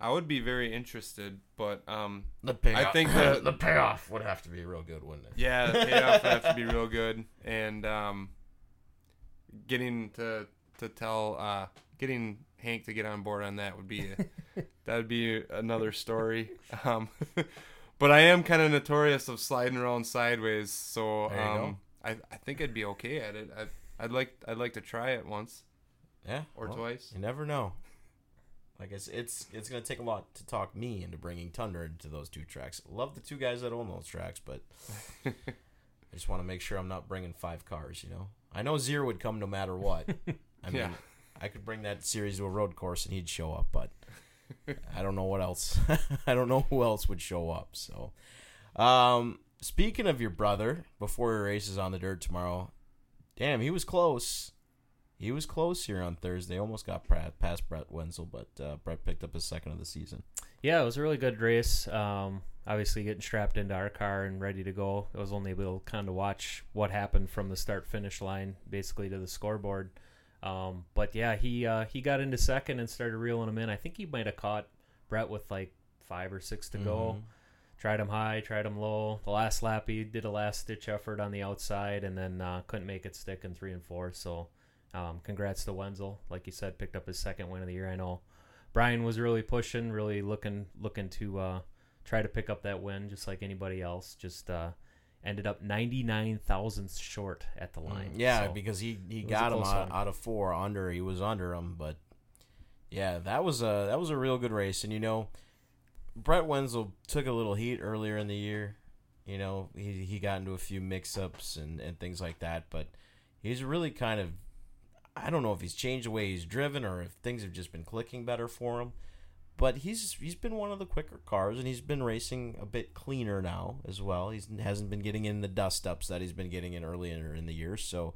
I would be very interested, but um, The payoff, I think that- the payoff would have to be real good, wouldn't it? yeah, the payoff would have to be real good, and um, getting to to tell, uh, getting Hank to get on board on that would be that would be another story. Um, but I am kind of notorious of sliding around sideways, so There you go. um, I I think I'd be okay at it. I, I'd like I'd like to try it once Yeah, or well, twice. You never know. Like it's it's it's gonna take a lot to talk me into bringing Tundra into those two tracks. Love the two guys that own those tracks, but I just want to make sure I'm not bringing five cars. You know, I know Zier would come no matter what. I mean, Yeah. I could bring that series to a road course and he'd show up, but I don't know what else. I don't know who else would show up. So, um, speaking of your brother, before he races on the dirt tomorrow, damn, he was close. He was close here on Thursday. Almost got past Brett Wenzel, but uh, Brett picked up his second of the season. Yeah, it was a really good race. Um, obviously, getting strapped into our car and ready to go. I was only able to kind of watch what happened from the start finish line, basically to the scoreboard. Um, but yeah, he uh, he got into second and started reeling him in. I think he might have caught Brett with like five or six to go. Mhm. Tried him high, tried him low. The last lap, he did a last ditch effort on the outside, and then uh, couldn't make it stick in three and four. So, um, congrats to Wenzel. Like you said, picked up his second win of the year. I know Brian was really pushing, really looking looking to uh, try to pick up that win, just like anybody else. Just uh, ended up ninety nine thousandths short at the line. Mm, Yeah, So, because he, he it was a got him out, out of four under. He was under him, but yeah, that was a that was a real good race. And you know, Brett Wenzel took a little heat earlier in the year. You know, he he got into a few mix ups and, and things like that, but he's really kind of I don't know if he's changed the way he's driven or if things have just been clicking better for him. But he's he's been one of the quicker cars, and he's been racing a bit cleaner now as well. He hasn't been getting in the dust ups that he's been getting in earlier in the year. So,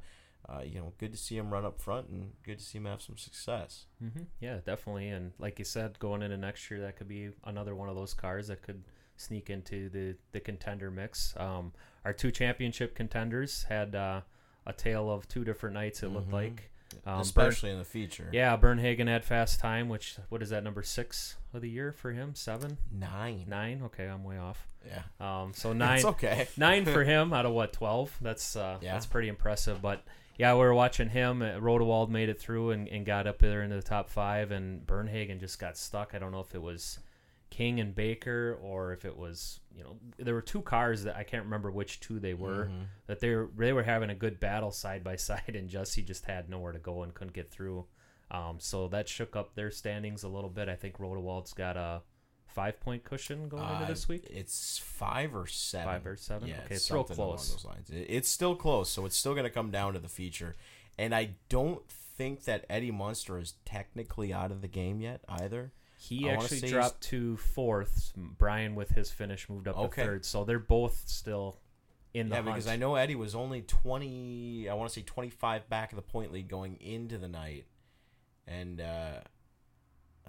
uh, you know, good to see him run up front, and good to see him have some success. hmm Yeah, definitely. And like you said, going into next year, that could be another one of those cars that could sneak into the the contender mix. Um, our two championship contenders had uh, a tale of two different nights. It looked Mhm. like, um, especially in the feature. Bern, yeah, Bernhagen had fast time, which what is that number six of the year for him? Seven, nine. nine. Okay, I'm way off. Yeah, Um, so nine. It's okay. nine for him out of what twelve? That's uh, Yeah. that's pretty impressive. But yeah, we were watching him. Uh, Rodewald made it through and, and got up there into the top five, and Bernhagen just got stuck. I don't know if it was King and Baker or if it was you know there were two cars that I can't remember which two they were Mhm. that they were they were having a good battle side by side, and Jesse just had nowhere to go and couldn't get through. Um, so that shook up their standings a little bit. I think Rodewald's got a five point cushion going into Uh, this week. It's five or seven. Five or seven? Yeah, Okay, it's real close. Those lines. It- It's still close, so it's still going to come down to the feature. And I don't think that Eddie Munster is technically out of the game yet either. He I actually he's- dropped to fourth. Brian, with his finish, moved up Okay. to third. So they're both still in the Yeah, because I know Eddie was only 20, I want to say 25 back of the point lead going into the night. And uh,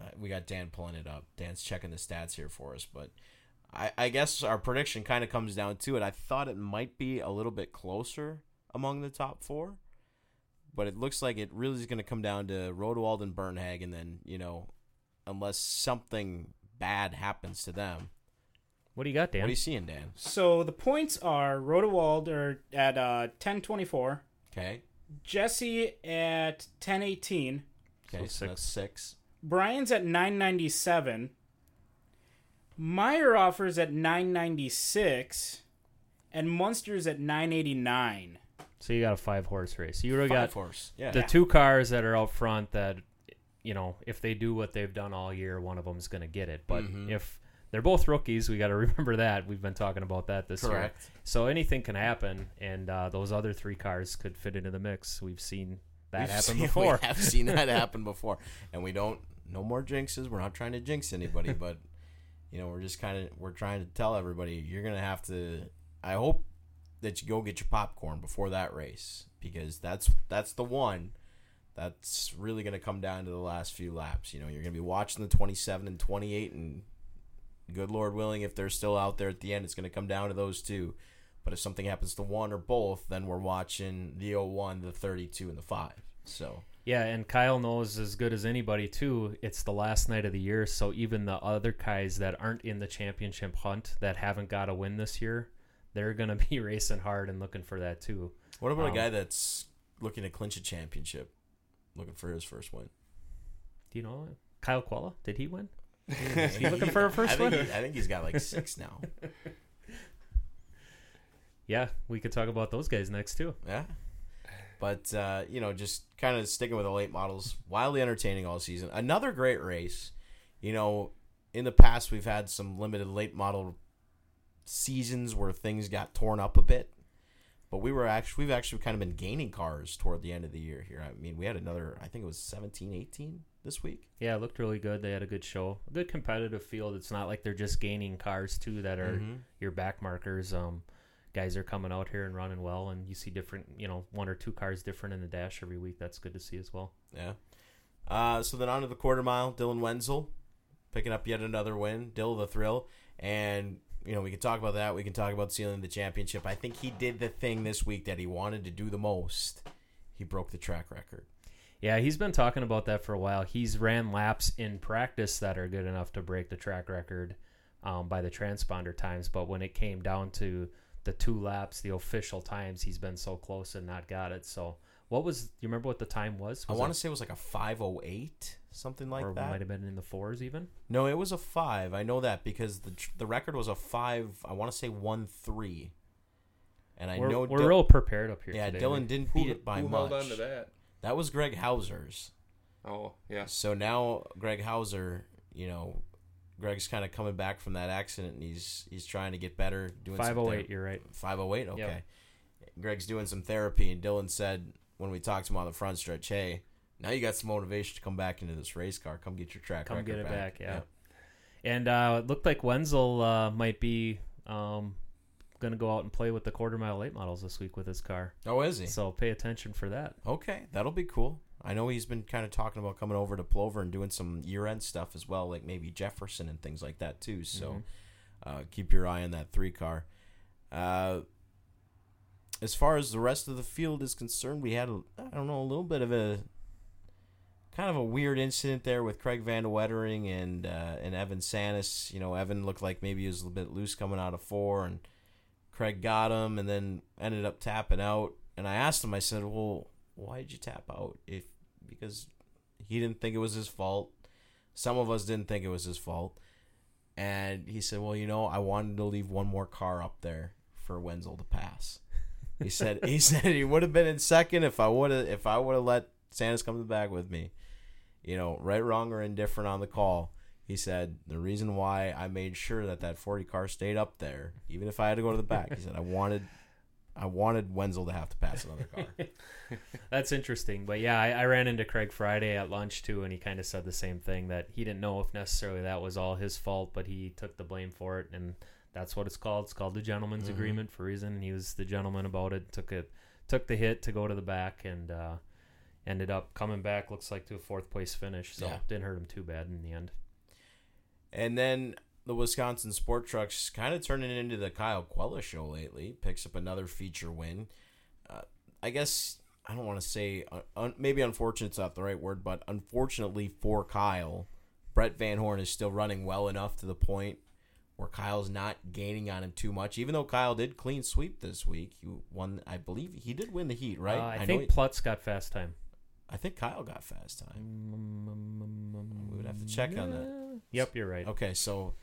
uh, we got Dan pulling it up. Dan's checking the stats here for us. But I, I guess our prediction kind of comes down to it. I thought it might be a little bit closer among the top four. But it looks like it really is going to come down to Rodewald and Bernhag. And then, you know, unless something bad happens to them. What do you got, Dan? What are you seeing, Dan? So the points are Rodewald are at uh, 1024, Okay. Jesse at 1018, Okay, So so that's six. Brian's at 997, Meyer offers at 996, and Munster's at 989. so you got a five horse race. You already Five got horse. Yeah. the two cars that are out front that you know if they do what they've done all year one of them is going to get it but Mhm. if they're both rookies we got to remember that we've been talking about that this year Correct. so anything can happen and uh, those other three cars could fit into the mix we've seen that We've happen seen- before We have seen that happen before, and we don't. No more jinxes. We're not trying to jinx anybody, but you know, we're just kind of we're trying to tell everybody you're gonna have to. I hope that you go get your popcorn before that race because that's that's the one that's really gonna come down to the last few laps. You know, you're gonna be watching the 27 and 28, and good Lord willing, if they're still out there at the end, it's gonna come down to those two. But if something happens to one or both, then we're watching the 01, the 32, and the 5. So, yeah and kyle knows as good as anybody too it's the last night of the year so even the other guys that aren't in the championship hunt that haven't got a win this year they're going to be racing hard and looking for that too what about Um, a guy that's looking to clinch a championship, looking for his first win? do you know kyle quella did he win Is he looking for a first I think win? He, I think he's got like six now. yeah we could talk about those guys next too Yeah. But, uh, you know, just kind of sticking with the late models, wildly entertaining all season. Another great race. You know, in the past, we've had some limited late model seasons where things got torn up a bit. But we were actually, we've actually kind of been gaining cars toward the end of the year here. I mean, we had another, I think it was 17, 18 this week. Yeah, it looked really good. They had a good show, a good competitive field. It's not like they're just gaining cars too that are Mhm. your back markers. Um, guys are coming out here and running well, and you see different, you know, one or two cars different in the dash every week. That's good to see as well. Yeah. Uh, so then on to the quarter mile, Dylan Wenzel picking up yet another win. Dill the thrill. And, you know, we can talk about that. We can talk about sealing the championship. I think he did the thing this week that he wanted to do the most. He broke the track record. Yeah, he's been talking about that for a while. He's ran laps in practice that are good enough to break the track record um, by the transponder times, but when it came down to the two laps, the official times, he's been so close and not got it. So, what was? You remember what the time was? I want to say it was like a 508, something like that. or that. might have been in the fours even. No, it was a 5. I know that because the the record was a 5, I want to say 1 3. And I we're know we're Dil- real prepared up here. Yeah, today. Dylan didn't Who, beat it by who much. held on to that? That was Greg Hauser's. Oh, yeah. So now Greg Hauser, you know, Greg's kind of coming back from that accident, and he's he's trying to get better. Doing Five oh eight. You're right. Five oh eight. Okay. Yep. Greg's doing some therapy, and Dylan said when we talked to him on the front stretch, "Hey, now you got some motivation to come back into this race car. Come get your track Come get it back. Yeah. Yep. And uh, it looked like Wenzel uh, might be um, going to go out and play with the quarter mile late models this week with his car. Oh, is he? So pay attention for that. Okay, that'll be cool. I know he's been kind of talking about coming over to Plover and doing some year-end stuff as well, like maybe Jefferson and things like that too. So Mhm. uh, keep your eye on that three car. As far as the rest of the field is concerned, we had I don't know a little bit of a kind of a weird incident there with Craig Van Wettering and uh, and Evan Sanis. You know, Evan looked like maybe he was a little bit loose coming out of four, and Craig got him, and then ended up tapping out. And I asked him, I said, "Well, why did you tap out? If because he didn't think it was his fault. Some of us didn't think it was his fault." And he said, "Well, you know, I wanted to leave one more car up there for Wenzel to pass." He said he said he would have been in second if I would have if I would have let Sanders come to the back with me. You know, right, wrong, or indifferent on the call. He said the reason why I made sure that that 40 car stayed up there, even if I had to go to the back. He said I wanted I wanted Wenzel to have to pass another car. That's interesting. But yeah, I, I ran into Craig Friday at lunch too, and he kind of said the same thing that he didn't know if necessarily that was all his fault, but he took the blame for it, and that's what it's called. It's called the gentleman's Mhm. agreement for a reason. And he was the gentleman about it. Took it, took the hit to go to the back, and uh, ended up coming back. Looks like to a fourth place finish. So Yeah. didn't hurt him too bad in the end. And then the Wisconsin Sport Trucks kind of turning into the Kyle Quella show lately. Picks up another feature win. Uh, I guess I don't want to say uh, un- maybe unfortunate's not the right word, but unfortunately for Kyle, Brett Van Horn is still running well enough to the point where Kyle's not gaining on him too much. Even though Kyle did clean sweep this week, he won. I believe he did win the heat, right? Uh, I, know think he- Plutz got fast time. I think Kyle got fast time. We would have to check on that. Yep, you're right. Okay, so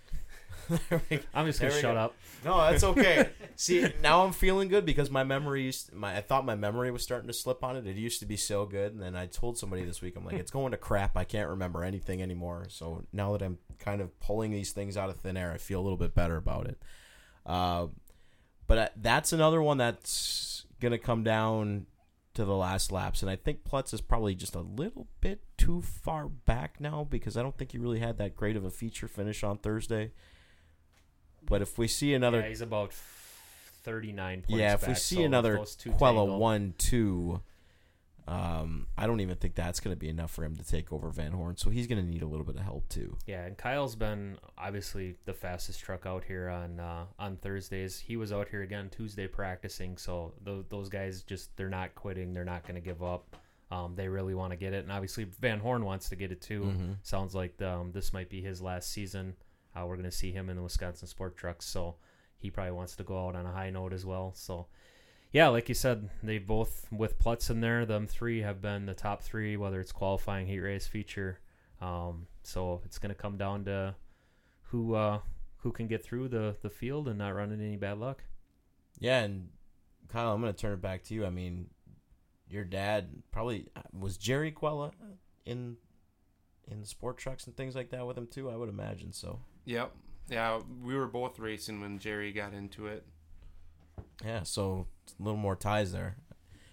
we. I'm just gonna shut go. up. No, that's okay. See, now I'm feeling good because my memory used my I thought my memory was starting to slip on it. It used to be so good, and then I told somebody this week, I'm like, it's going to crap. I can't remember anything anymore. So now that I'm kind of pulling these things out of thin air, I feel a little bit better about it. Uh, but that's another one that's gonna come down to the last laps, and I think Plutz is probably just a little bit too far back now because I don't think he really had that great of a feature finish on Thursday. But if we see another yeah, he's about 39 points yeah, if we see so another Quella one two, um, I don't even think that's going to be enough for him to take over Van Horn. So he's going to need a little bit of help too. Yeah, and Kyle's been obviously the fastest truck out here on uh, on Thursdays. He was out here again Tuesday practicing, so those those guys just they're not quitting. They're not going to give up. Um, they really want to get it, and obviously Van Horn wants to get it too. Mhm. Sounds like um, this might be his last season. Uh, we're going to see him in the Wisconsin Sport Trucks, so he probably wants to go out on a high note as well. So, yeah, like you said, they both with Plutz in there. Them three have been the top three, whether it's qualifying, heat race, feature. Um, so it's going to come down to who uh, who can get through the the field and not run into any bad luck. Yeah, and Kyle, I'm going to turn it back to you. I mean, your dad probably was Jerry Quella in in sport trucks and things like that with him too. I would imagine so. Yep. Yeah, we were both racing when Jerry got into it. Yeah, so a little more ties there.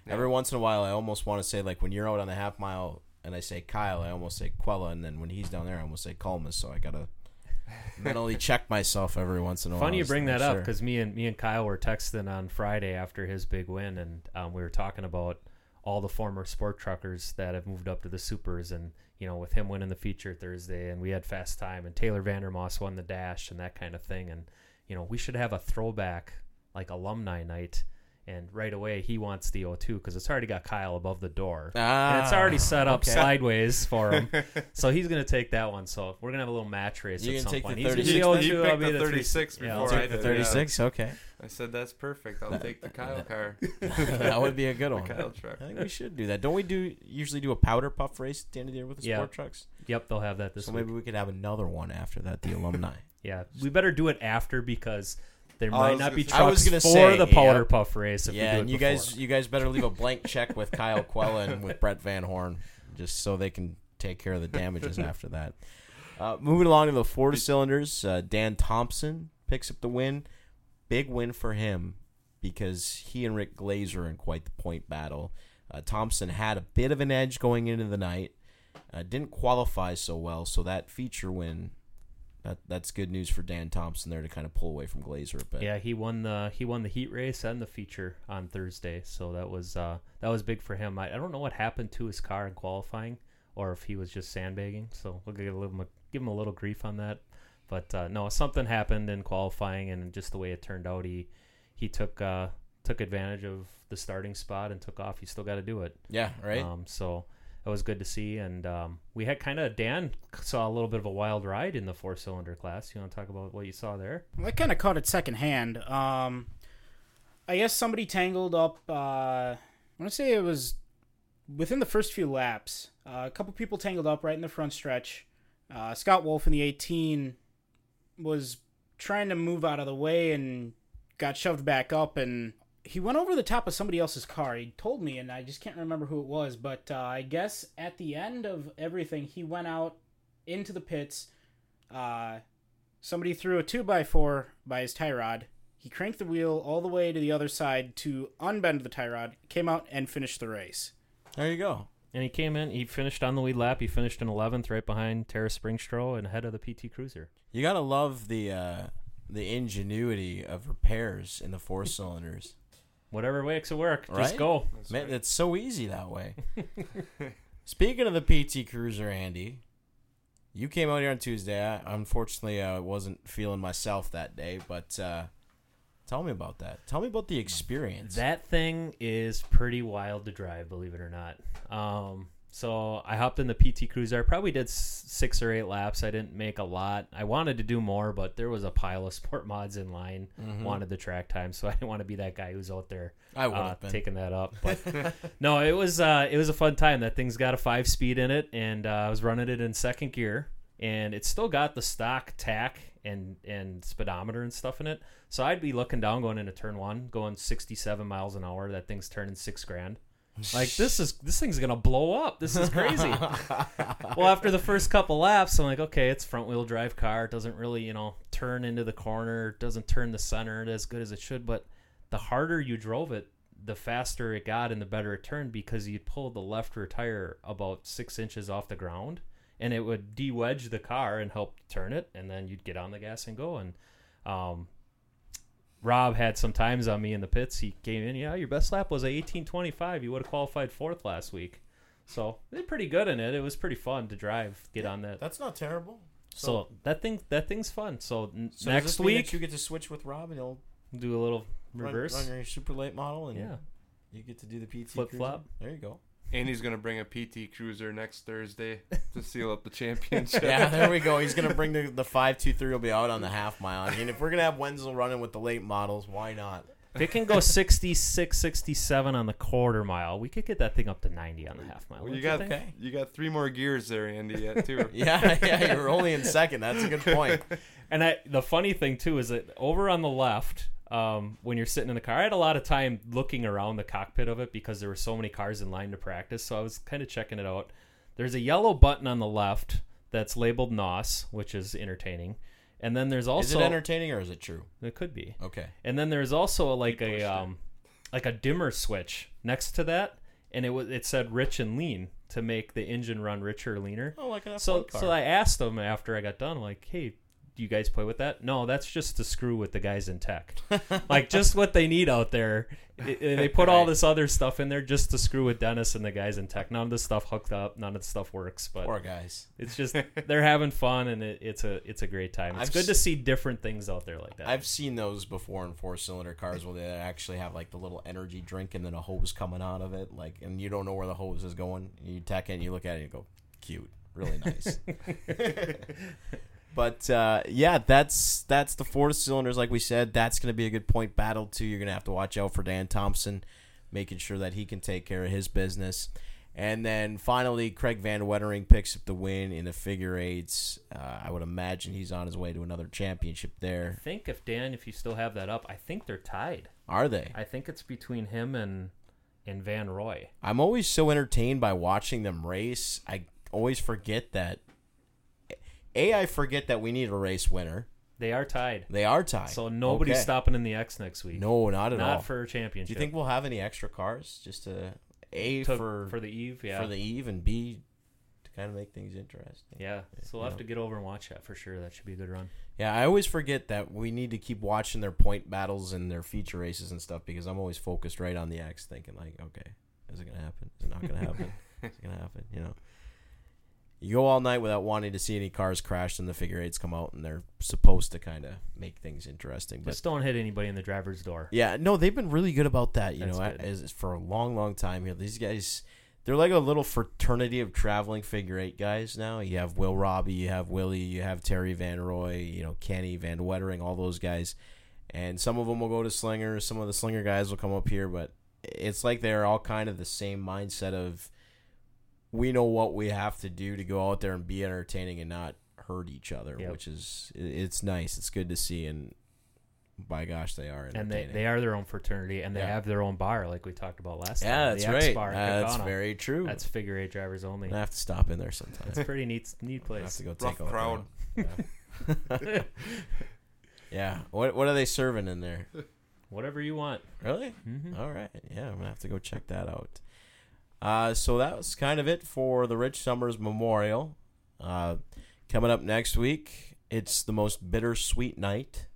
Yeah. Every once in a while, I almost want to say like when you're out on the half mile and I say Kyle, I almost say Quella, and then when he's down there, I almost say Calmes. So I gotta mentally check myself every once in a while. Funny you bring make that up because me and me and Kyle were texting on Friday after his big win, and um, we were talking about all the former sport truckers that have moved up to the supers, and you know, with him winning the feature Thursday, and we had fast time, and Taylor Vandermoss won the dash, and that kind of thing, and you know, we should have a throwback like alumni night. And right away, he wants the O2 because it's already got Kyle above the door. ah, and it's already set up okay. sideways for him. so he's gonna take that one. So we're gonna have a little match race You at some take the point. He's gonna He be the picked O2, I'll be the the three- 36 yeah, before I'll I Take the did, 36. Okay, I said that's perfect. I'll take the Kyle car. that would be a good The one. Kyle truck. I think we should do that. Don't we do usually do a powder puff race at the end of the year with the Yeah. sport trucks? Yep, they'll have that this week. so week. maybe we could have another one after that, the alumni. Yeah, we better do it after because there I might was not be gonna- I was trucks gonna for say, the powder yeah. puff race. If yeah, we do and it you guys, before. you guys better leave a blank check with Kyle Quella and with Brett Van Horn, just so they can take care of the damages after that. Uh, moving along to the four cylinders, uh, Dan Thompson picks up the win. Big win for him because he and Rick Glazer in quite the point battle. Uh, Thompson had a bit of an edge going into the night. Uh, didn't qualify so well, so that feature win, that that's good news for Dan Thompson there to kind of pull away from Glazer a bit. yeah, he won the he won the heat race and the feature on Thursday, so that was uh, that was big for him. I, I don't know what happened to his car in qualifying, or if he was just sandbagging. So we'll give, a give him a little grief on that. But uh, no, something happened in qualifying, and just the way it turned out, he he took uh, took advantage of the starting spot and took off. He still got to do it. yeah, right. Um, so it was good to see. And um, we had kind of Dan saw a little bit of a wild ride in the four cylinder class. You want to talk about what you saw there? I kind of caught it secondhand. Um, I guess somebody tangled up. Uh, I want to say it was within the first few laps. Uh, a couple people tangled up right in the front stretch. Uh, Scott Wolf in the 18 was trying to move out of the way and got shoved back up and he went over the top of somebody else's car. He told me, and I just can't remember who it was. But uh, I guess at the end of everything, he went out into the pits. Uh, somebody threw a two by four by his tie rod. He cranked the wheel all the way to the other side to unbend the tie rod, came out and finished the race. There you go. And he came in. He finished on the lead lap. He finished in 11th, right behind Tara Springstrow and ahead of the PT Cruiser. You gotta love the uh, the ingenuity of repairs in the four cylinders. Whatever makes it work, Right? just go. That's Man, right. it's so easy that way. Speaking of the PT Cruiser, Andy, you came out here on Tuesday. I unfortunately uh, wasn't feeling myself that day, but uh, tell me about that. Tell me about the experience. That thing is pretty wild to drive, believe it or not. Um, so I hopped in the PT Cruiser. I probably did six or eight laps. I didn't make a lot. I wanted to do more, but there was a pile of sport mods in line. Mhm. Wanted the track time, so I didn't want to be that guy who's out there I would uh, taking that up. But no, it was uh, it was a fun time. That thing's got a five speed in it, and uh, I was running it in second gear, and it still got the stock tach and and speedometer and stuff in it. So I'd be looking down going into turn one, going sixty seven miles an hour. That thing's turning six grand. Like this is this thing's gonna blow up. This is crazy. well, after the first couple laps, I'm like, okay, it's front wheel drive car. It doesn't really, you know, turn into the corner. Doesn't turn the center as good as it should. But the harder you drove it, the faster it got and the better it turned because you'd pull the left rear tire about six inches off the ground and it would de-wedge the car and help turn it and then you'd get on the gas and go. And um, rob had some times on me in the pits. He came in yeah your best lap was a 1825 you would have qualified fourth last week. So they did pretty good in it. It was pretty fun to drive get on that. That's not terrible. so, that thing that thing's fun. So, so next this mean that week you get to switch with Rob and he'll do a little reverse? run, your super late model and yeah. you get to do the PT Flip flop. There you go. Andy's gonna bring a PT Cruiser next Thursday to seal up the championship. Yeah, there we go. He's gonna bring the the five two three will be out on the half mile. I mean, if we're gonna have Wenzel running with the late models, why not? If it can go 66, 67 on the quarter mile, we could get that thing up to 90 on the half mile. Well, you got think? Okay. you got three more gears there, Andy, yet too. Yeah, yeah, you're only in second. That's a good point. And I, the funny thing, too, is that over on the left, um, when you're sitting in the car, I had a lot of time looking around the cockpit of it because there were so many cars in line to practice. So I was kind of checking it out. There's a yellow button on the left that's labeled NOS, which is entertaining. And then there's also. Is it entertaining or is it true? It could be. Okay. And then there's also like a um, like a dimmer switch next to that, and it was it said rich and lean to make the engine run richer leaner. Oh, like an F1 So car. so I asked them after I got done, like, hey, do you guys play with that? No, that's just to screw with the guys in tech. like just what they need out there. They put all this other stuff in there just to screw with Dennis and the guys in tech. None of this stuff hooked up. None of the stuff works. But Poor guys. it's just they're having fun and it, it's a it's a great time. It's I've good to see different things out there like that. I've seen those before in four cylinder cars where they actually have like the little energy drink and then a hose coming out of it, like, and you don't know where the hose is going. You tack it, and you look at it, and you go, cute, really nice. but uh, yeah, that's that's the four cylinders. Like we said, that's going to be a good point battle too. You're going to have to watch out for Dan Thompson, making sure that he can take care of his business. And then finally, Craig Van Wettering picks up the win in the figure eights. Uh, I would imagine he's on his way to another championship there. I think if Dan, if you still have that up, I think they're tied. Are they? I think it's between him and and Van Roy. I'm always so entertained by watching them race. I always forget that. A, I forget that we need a race winner. They are tied. They are tied. So nobody's Okay. stopping in the X next week. No, not at not all. Not for a Do you think we'll have any extra cars just to a To- for for the Eve? Yeah, for the eve and b to kind of make things interesting? yeah. So we'll have to get over and watch that for sure. That should be a good run. Yeah, I always forget that we need to keep watching their point battles and their feature races and stuff because I'm always focused right on the X, thinking like, okay, is it gonna happen? Is it not gonna happen? is it gonna happen? You know, you go all night without wanting to see any cars crash, and the figure eights come out, and they're supposed to kind of make things interesting. But Just don't hit anybody in the driver's door. yeah, no, they've been really good about that. You That's know, good. as, for a long, long time here. These guys, they're like a little fraternity of traveling figure eight guys now. You have Will Robbie, you have Willie, you have Terry Van Roy, you know, Kenny Van Wettering, all those guys. And some of them will go to Slinger. Some of the Slinger guys will come up here, but it's like they're all kind of the same mindset of we know what we have to do to go out there and be entertaining and not hurt each other, Yep. which is it's nice. It's good to see, and by gosh, they are And they, they are their own fraternity, and they Yeah. have their own bar, like we talked about last Yeah, time. that's the X right. Bar that's Kaukauna. very true. That's figure eight drivers only. I have to stop in there sometimes. It's a pretty neat, neat I have to go Rough take a look crowd. Yeah. Yeah. What What are they serving in there? Whatever you want. Really? Mhm. All right. Yeah, I'm gonna have to go check that out. Uh, so that was kind of it for the Rich Summers Memorial. Uh, coming up next week, it's the most bittersweet night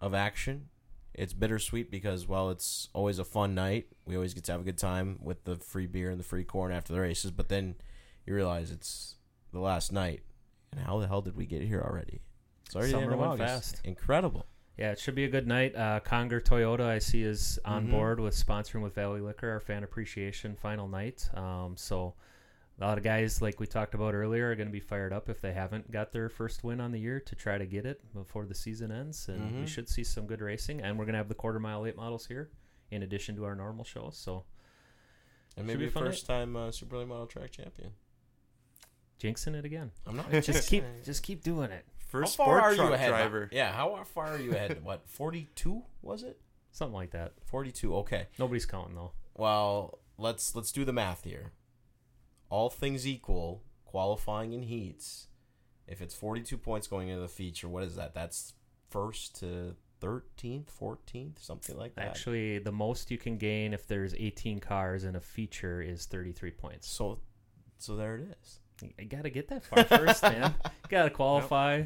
of action. It's bittersweet because, well, it's always a fun night. We always get to have a good time with the free beer and the free corn after the races, but then you realize it's the last night. And how the hell did we get here already? It's already the end Summer of August. fast. Incredible. Yeah, it should be a good night. Uh, Conger Toyota, I see, is on Mhm. board with sponsoring with Valley Liquor, our fan appreciation final night. Um, so a lot of guys, like we talked about earlier, are going to be fired up if they haven't got their first win on the year to try to get it before the season ends. And we Mhm. should see some good racing. And we're going to have the quarter mile late models here in addition to our normal shows. So And maybe be a fun first time uh, Super Late Model Track champion. jinxing it again. I'm not Just keep, just keep doing it. First how far sport are truck you ahead? driver. Yeah, how far are you ahead? what, 42 was it? Something like that. 42. Okay. Nobody's counting though. Well, let's let's do the math here. All things equal, qualifying in heats, if it's 42 points going into the feature, what is that? That's first to 13th, 14th, something like that. Actually, the most you can gain if there's 18 cars in a feature is 33 points. so so there it is. You gotta get that far first, man. Gotta qualify.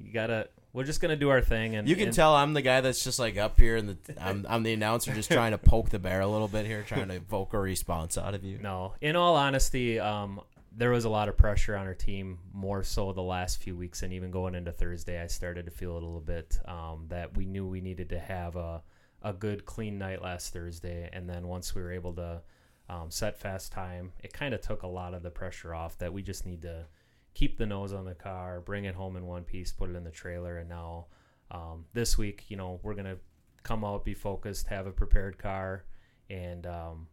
You gotta. We're just gonna do our thing, and You can and tell I'm the guy that's just like up here and the I'm I'm the announcer just trying to poke the bear a little bit here, trying to evoke a response out of you. No, in all honesty, um, there was a lot of pressure on our team, more so the last few weeks, and even going into Thursday, I started to feel it a little bit um, that we knew we needed to have a a good clean night last Thursday, and then once we were able to um, set fast time, it kind of took a lot of the pressure off. That we just need to keep the nose on the car, bring it home in one piece, put it in the trailer, and now um, this week, you know, we're gonna come out, be focused, have a prepared car, and um,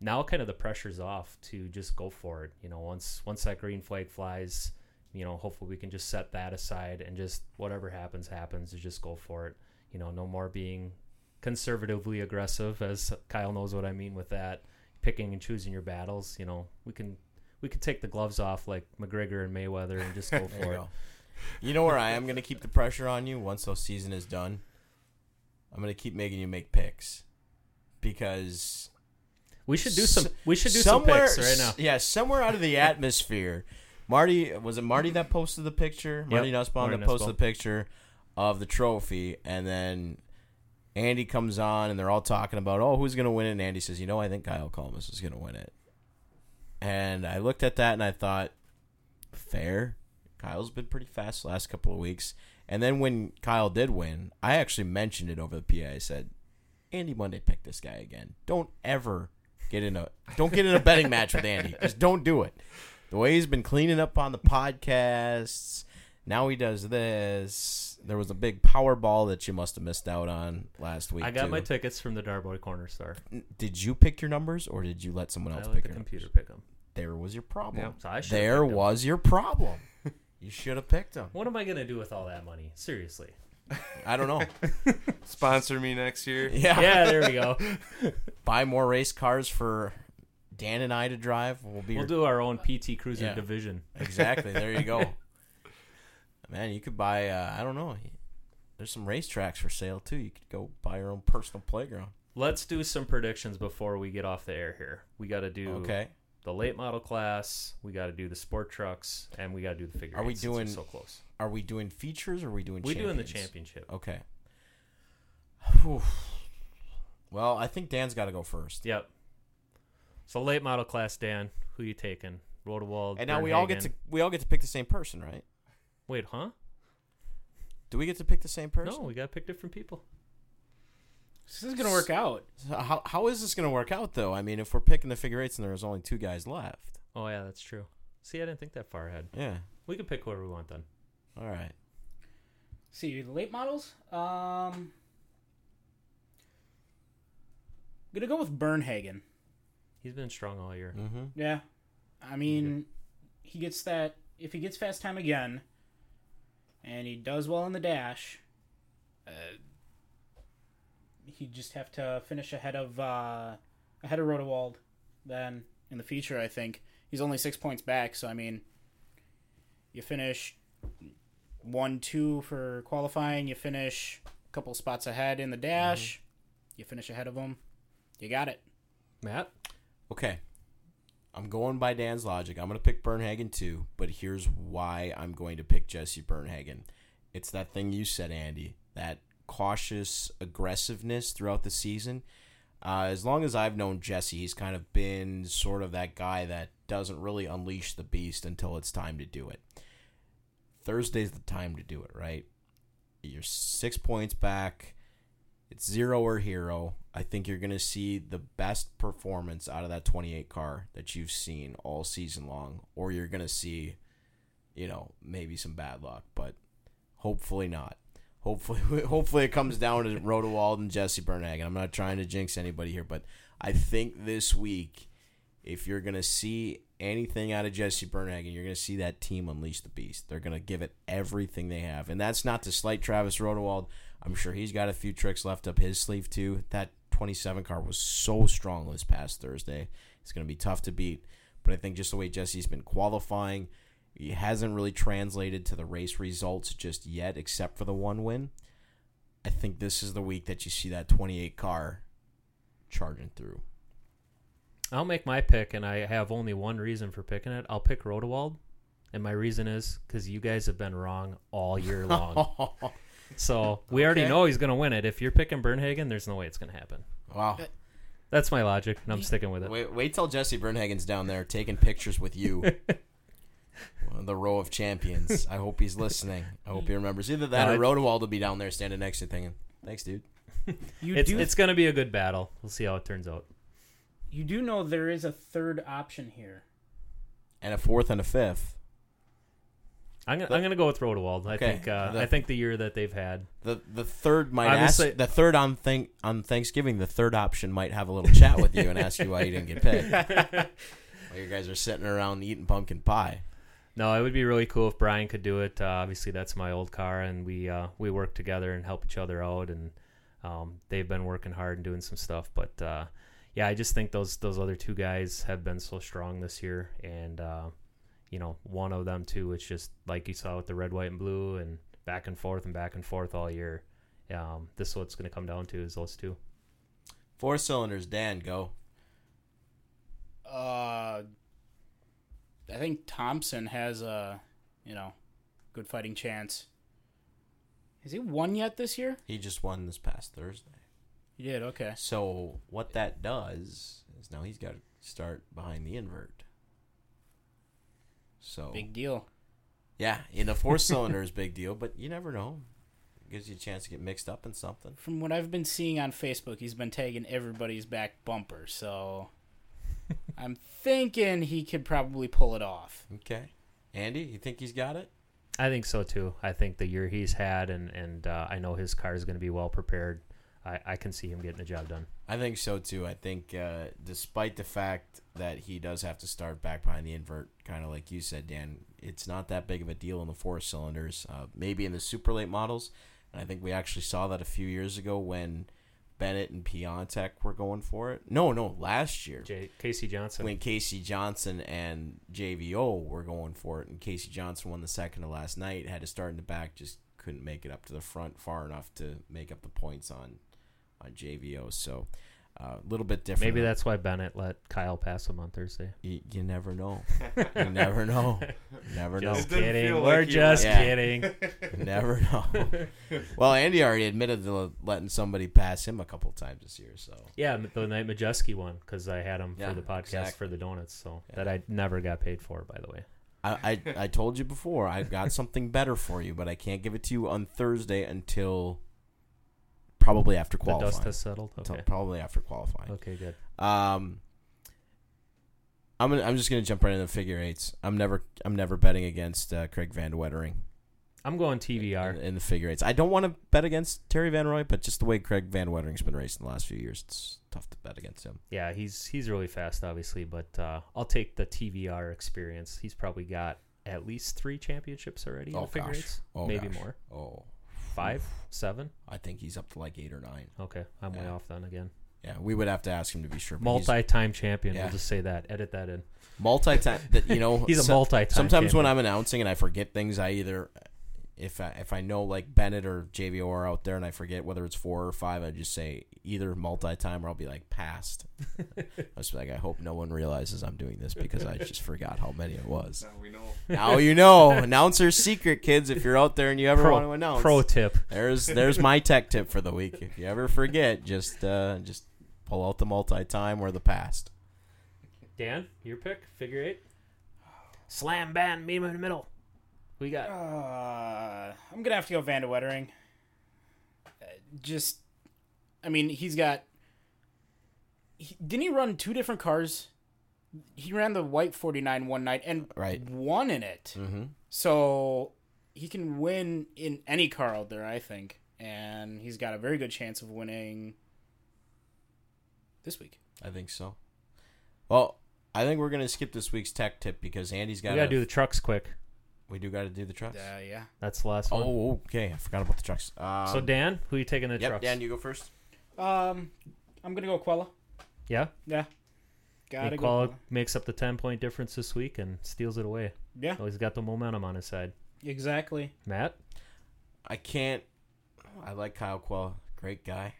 now kind of the pressure's off to just go for it. You know, once once that green flag flies, you know, hopefully we can just set that aside and just whatever happens happens, to just go for it. You know, no more being conservatively aggressive, as Kyle knows what I mean with that. Picking and choosing your battles. You know, we can we could take the gloves off like McGregor and Mayweather and just go for it. go. You know where I am going to keep the pressure on you once the season is done? I'm going to keep making you make picks because We should do some. We should do some somewhere, picks right now. Yeah, somewhere out of the atmosphere. Marty was it Marty that posted the picture? Marty Nussbaum Marty that posted Nussbaum. the picture of the trophy, and then Andy comes on, and they're all talking about, oh, who's gonna win it? And Andy says, you know, I think Kyle Calmes is gonna win it. And I looked at that and I thought, fair. Kyle's been pretty fast last couple of weeks. And then when Kyle did win, I actually mentioned it over the PA. I said, Andy Monday picked this guy again. Don't ever get in a don't get in a betting match with Andy. Just don't do it. The way he's been cleaning up on the podcasts, now he does this. There was a big Powerball that you must have missed out on last week. I got too. my tickets from the Darboy Corner Store. did you pick your numbers or did you let someone else I else let pick the your computer numbers? pick them. There was your problem. Yep. So I. There was your problem. You should have picked them. What am I gonna do with all that money? Seriously. I don't know. Sponsor me next year. Yeah. Yeah, there we go. Buy more race cars for Dan and I to drive. We'll be We'll your do our own PT Cruiser Yeah. division. Exactly. There you go. Man, you could buy. Uh, I don't know. There's some racetracks for sale too. You could go buy your own personal playground. Let's do some predictions before we get off the air here. We got to do Okay. the late model class. We got to do the sport trucks, and we got to do the figure. Are we doing- so close? Are we doing features or are we doing? We doing the championship. Okay. Whew. Well, I think Dan's got to go first. Yep. So late model class, Dan. Who you taking? Rodewald. And now we all get to we all get to pick the same person, right? Wait, huh? Do we get to pick the same person? No, we got to pick different people. This is gonna work out. So how how is this going to work out though? I mean, if we're picking the figure eights and there's only two guys left. Oh yeah, that's true. See, I didn't think that far ahead. Yeah. We can pick whoever we want then. All right. See the late models. Um, gonna go with Bernhagen. He's been strong all year. Mm-hmm. Yeah, I mean, he gets that if he gets fast time again, and he does well in the dash. Uh, he'd just have to finish ahead of uh, ahead of Rodewald. Then in the feature, I think he's only six points back. So I mean, you finish one two for qualifying. You finish a couple spots ahead in the dash. You finish ahead of them. You got it. Matt, Okay. I'm going by Dan's logic. I'm going to pick Bernhagen too, but here's why I'm going to pick Jesse Bernhagen. It's that thing you said, Andy, that cautious aggressiveness throughout the season. Uh, as long as I've known Jesse, he's kind of been sort of that guy that doesn't really unleash the beast until it's time to do it. Thursday's the time to do it, right? You're six points back. It's zero or hero. I think you're going to see the best performance out of that 28 car that you've seen all season long, or you're going to see, you know, maybe some bad luck, but hopefully not. Hopefully, hopefully it comes down to Rodewald and Jesse Bernhagen. I'm not trying to jinx anybody here, but I think this week, if you're going to see anything out of Jesse Bernhagen, you're going to see that team unleash the beast. They're going to give it everything they have, and that's not to slight Travis Rodewald. I'm sure he's got a few tricks left up his sleeve too. That 27 car was so strong this past Thursday. It's going to be tough to beat, but I think just the way Jesse's been qualifying, he hasn't really translated to the race results just yet, except for the one win. I think this is the week that you see that 28 car charging through. I'll make my pick, and I have only one reason for picking it. I'll pick Rodewald, and my reason is because you guys have been wrong all year long. so we already know he's going to win it. If you're picking Bernhagen, there's no way it's going to happen. wow. Uh, That's my logic, and I'm sticking with it. Wait, wait till Jesse Bernhagen's down there taking pictures with you. The row of champions. I hope he's listening. I hope he remembers. Either that No, or I- Rodewald will be down there standing next to you thinking, thanks, dude. You It's do it's going to be a good battle. We'll see how it turns out. You do know there is a third option here. And a fourth and a fifth. I'm gonna, I'm gonna go with Rodewald. I Okay, think uh, the- I think the year that they've had. The the third might Obviously- ask the third on thing on Thanksgiving. The third option might have a little chat with you and ask you why you didn't get picked. While you guys are sitting around eating pumpkin pie. No, it would be really cool if Brian could do it. Uh, obviously, that's my old car, and we uh, we work together and help each other out, and um, they've been working hard and doing some stuff. But uh, yeah, I just think those those other two guys have been so strong this year, and uh, you know, one of them too. It's just like you saw with the red, white, and blue, and back and forth and back and forth all year. Um, this is what's going to come down to is those two. Four cylinders, Dan, go. Uh, I think Thompson has a, you know, good fighting chance. Has he won yet this year? He just won this past Thursday. He did. Okay. So what that does is now he's got to start behind the invert. So Big deal. yeah, in the four cylinder is big deal, but you never know. gives you a chance to get mixed up in something. From what I've been seeing on Facebook, he's been tagging everybody's back bumper. So I'm thinking he could probably pull it off. Okay, Andy, you think he's got it? I think so too. I think the year he's had, and and uh, I know his car is going to be well prepared. I, I can see him getting the job done. I think so too. I think, uh, despite the fact that he does have to start back behind the invert, kind of like you said, Dan, it's not that big of a deal in the four cylinders. Uh, maybe in the super late models, and I think we actually saw that a few years ago when Bennett and Piontek were going for it. No, no, last year J- Casey Johnson. when Casey Johnson and JVO were going for it, and Casey Johnson won the second to last night, had to start in the back, just couldn't make it up to the front far enough to make up the points on on JVO. So uh, a little bit different. Maybe that's why Bennett let Kyle pass him on Thursday. you, you never know. you never know. You never know. Just didn't kidding. feel We're like just. Yeah. kidding. Never know. well, Andy already admitted to letting somebody pass him a couple times this year. So Yeah, the night Majeski won because I had him Yeah, for the podcast exactly. for the donuts. So Yeah. that I never got paid for, by the way. I, I I told you before I've got something better for you, but I can't give it to you on Thursday until probably after qualifying. The dust has settled. Okay. probably after qualifying. Okay, good. Um, I'm gonna, I'm just gonna jump right into the figure eights. I'm never I'm never betting against uh, Craig Van Wettering I'm going in, TVR. in the figure eights. I don't want to bet against Terry Van Roy, but just the way Craig Van Wettering's been racing the last few years, it's tough to bet against him. Yeah, he's he's really fast, obviously, but uh, I'll take the TVR experience. He's probably got at least three championships already. in Oh, the figure gosh. eights. Oh, maybe gosh. more. Oh, Five, seven. I think he's up to like eight or nine. Okay, I'm way Yeah. off then again. Yeah, we would have to ask him to be sure. but he's Multi-time champion. Yeah. We'll just say that. Edit that in. multi-time. That you know, He's a multi-time. Sometimes when. I'm announcing and I forget things, I either if I, if I know like Bennett or JVO are out there and I forget whether it's four or five, I just say either multi time or I'll be like passed. I just be like, I hope no one realizes I'm doing this because I just forgot how many it was. Now we know. Now you know, announcer's secret, kids. If you're out there and you ever Pro- want to announce, Pro tip. there's there's my tech tip for the week. If you ever forget, just uh, just pull out the multi time or the past. Dan, your pick, figure eight. Slam bam, meet him in the middle. We got Uh, I'm gonna have to go Van de Wettering. Uh, Just, I mean, he's got. He, didn't he run two different cars? He ran the white 49 one night and Right. won in it. Mm-hmm. So he can win in any car out there, I think, and he's got a very good chance of winning this week. I think so. Well, I think we're gonna skip this week's tech tip because Andy's got. we gotta do the trucks quick. We do got to do the trucks. Uh, yeah. That's the last one. Oh, okay. I forgot about the trucks. Um, so Dan, who are you taking the yep, trucks? Dan, you go first. Um, I'm gonna go Quella. yeah. Yeah. Gotta Nick go. Quella. makes up the ten point difference this week and steals it away. Yeah. Oh, he's got the momentum on his side. Exactly. Matt, I can't. I like Kyle Quell, great guy,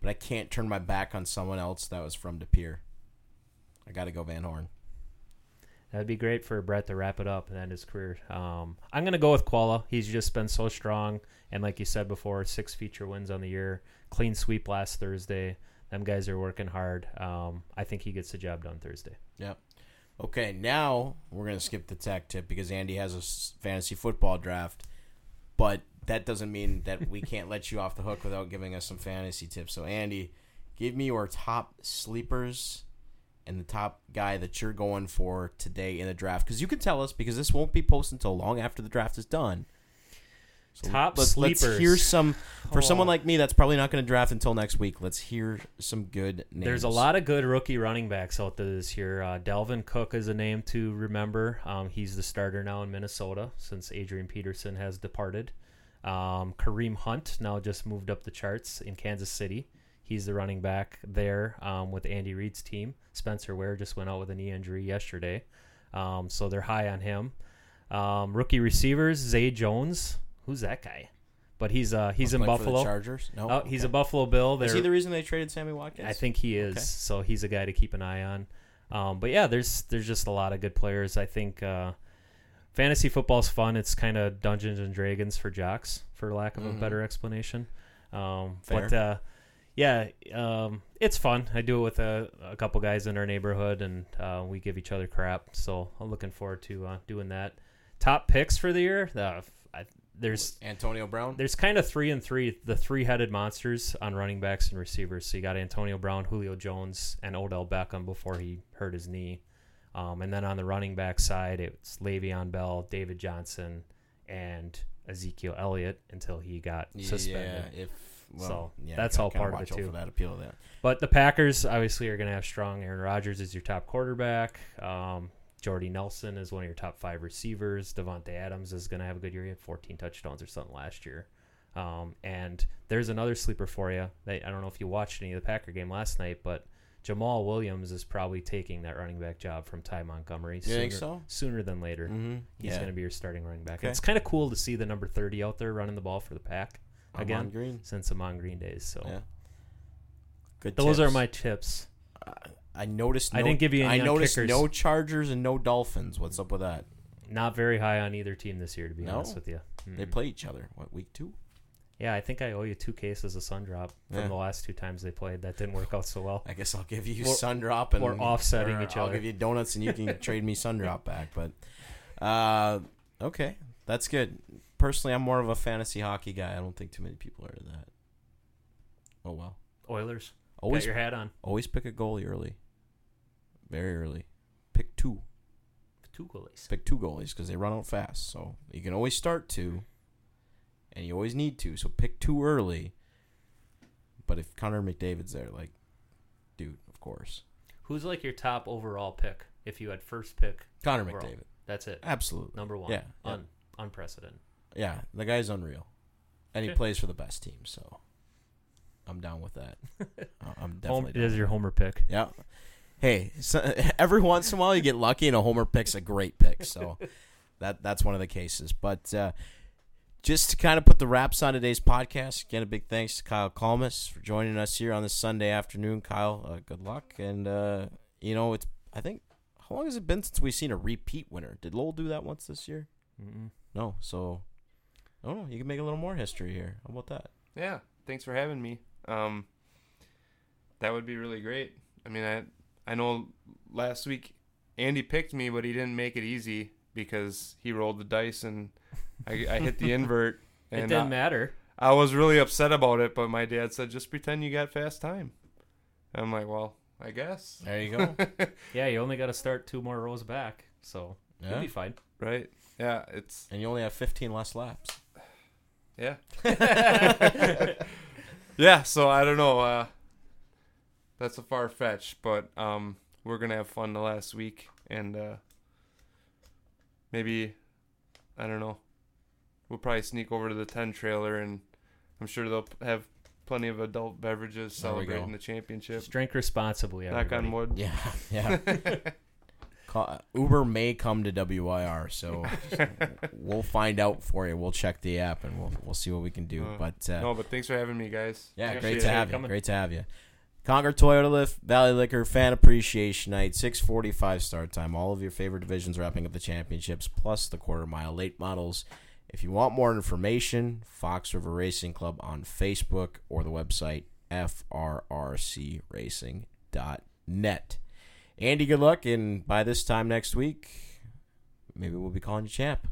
but I can't turn my back on someone else that was from De Pere. I got to go Van Horn. That'd be great for Brett to wrap it up and end his career. Um, I'm gonna go with Quella. He's just been so strong, and like you said before, six feature wins on the year, clean sweep last Thursday. Them guys are working hard. Um, I think he gets the job done Thursday. Yep. Okay, now we're gonna skip the tech tip because Andy has a fantasy football draft, but that doesn't mean that we can't let you off the hook without giving us some fantasy tips. So Andy, give me your top sleepers and the top guy that you're going for today in the draft because you can tell us because this won't be posted until long after the draft is done. So Top let's, let's sleepers. hear some for someone Oh. like me that's probably not going to draft until next week. Let's hear some good names. There's a lot of good rookie running backs out there this year. Uh, Dalvin Cook is a name to remember. Um, he's the starter now in Minnesota since Adrian Peterson has departed. Um, Kareem Hunt now just moved up the charts in Kansas City. He's the running back there um, with Andy Reid's team. Spencer Ware just went out with a knee injury yesterday, um, so they're high on him. Um, rookie receivers: Zay Jones. Who's that guy? But he's uh, he's in for the Buffalo. Chargers. No, Oh, he's a Buffalo Bill. Is They're- he the reason they traded Sammy Watkins? I think he is. Okay. So he's a guy to keep an eye on. Um, but yeah, there's there's just a lot of good players. I think uh, fantasy football's fun. It's kind of Dungeons and Dragons for jocks, for lack of Mhm. a better explanation. Um, Fair. but uh, yeah, um, it's fun. I do it with a, a couple guys in our neighborhood, and uh, we give each other crap. So I'm looking forward to uh, doing that. Top picks for the year. Uh, I, there's Antonio Brown. there's kind of three and three, the three-headed monsters on running backs and receivers. So you got Antonio Brown, Julio Jones, and Odell Beckham before he hurt his knee. Um, and then on the running back side, it's Le'Veon Bell, David Johnson, and Ezekiel Elliott until he got suspended. Yeah, if well, So, yeah, that's all part of it, too. For that appeal, that. But the Packers obviously are going to have strong. Aaron Rodgers is your top quarterback. Um, Jordy Nelson is one of your top five receivers. Davante Adams is going to have a good year. He had 14 touchdowns or something last year. Um, and there's another sleeper for you. That, I don't know if you watched any of the Packer game last night, but Jamaal Williams is probably taking that running back job from Ty Montgomery. You sooner, think so? Sooner than later. Mm-hmm. He's yeah. going to be your starting running back. Okay. It's kind of cool to see the number 30 out there running the ball for the Pack Ahman again Green. since Ahman Green days. So Yeah. Good. those tips. are my tips. I noticed. I No, didn't give you any I noticed kickers. no Chargers and no Dolphins. What's up with that? Not very high on either team this year, to be No? honest with you. They Mm. play each other. What week two? Yeah, I think I owe you two cases of sun drop from Yeah. the last two times they played. That didn't work out so well. I guess I'll give you Or- sun drop and or offsetting or each I'll other. give you donuts and you can trade me sun drop back. But uh, okay, that's good. Personally, I'm more of a fantasy hockey guy. I don't think too many people are that. Oh well. Oilers, Always got your hat on. always pick a goalie early. Very early. Pick two. Two goalies. Pick two goalies because they run out fast. So you can always start two, and you always need to. So pick two early. But if Connor McDavid's there, like, dude, of course, Who's like your top overall pick? If you had first pick, Connor Overall. McDavid, that's it. absolutely. Number one. Yeah, yeah. Unprecedented. Yeah, the guy's unreal, and he Okay. plays for the best team. So I'm down with that. I- I'm definitely. Home, down it is your homer pick. Yeah. Hey, so, every once in a while you get lucky, and a homer pick's a great pick. So that that's one of the cases. But uh, just to kind of put the wraps on today's podcast, again, a big thanks to Kyle Calmes for joining us here on this Sunday afternoon. Kyle, uh, good luck. And, uh, you know, it's, I think, how long has it been since we've seen a repeat winner? Did Lowell do that once this year? Mm-mm. No. So, I don't. You can make a little more history here. How about that? Yeah, thanks for having me. Um, that would be really great. I mean, I I know last week Andy picked me, but he didn't make it easy because he rolled the dice and I, I hit the invert. It And didn't I, matter. I was really upset about it, but my dad said, just pretend you got fast time. I'm like, well, I guess. There you go. Yeah, you only got to start two more rows back, so you'll be fine. right? Yeah, it's, And you only have 15 less laps. Yeah. yeah, so I don't know. Uh, that's a far fetch, but um, we're gonna have fun the last week, and uh, maybe I don't know. We'll probably sneak over to the ten trailer, and I'm sure they'll have plenty of adult beverages There celebrating the championship. Just drink responsibly, Knock on wood. Yeah. Yeah. Call, Uber may come to WIR, so we'll find out for you. We'll check the app and we'll we'll see what we can do. Uh, but uh, No, but thanks for having me, guys. yeah, Appreciate great to have you. Coming. Great to have you. Conquer Toyota Lift Valley Liquor Fan Appreciation Night, six forty-five start time. All of your favorite divisions wrapping up the championships, plus the quarter mile late models. If you want more information, Fox River Racing Club on Facebook or the website frrcracing.net. Andy, good luck, and by this time next week, maybe we'll be calling you champ.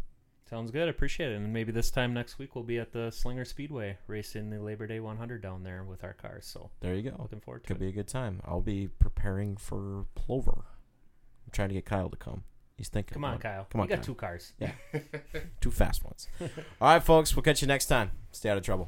Sounds good. Appreciate it. And maybe this time next week we'll be at the Slinger Speedway racing the Labor Day 100 down there with our cars. So There you go. looking forward to Could it. be a good time. I'll be preparing for Plover. I'm trying to get Kyle to come. He's thinking. Come on, about. Kyle. Come on, you got Kyle. two cars. Yeah. Two fast ones. All right, folks. We'll catch you next time. Stay out of trouble.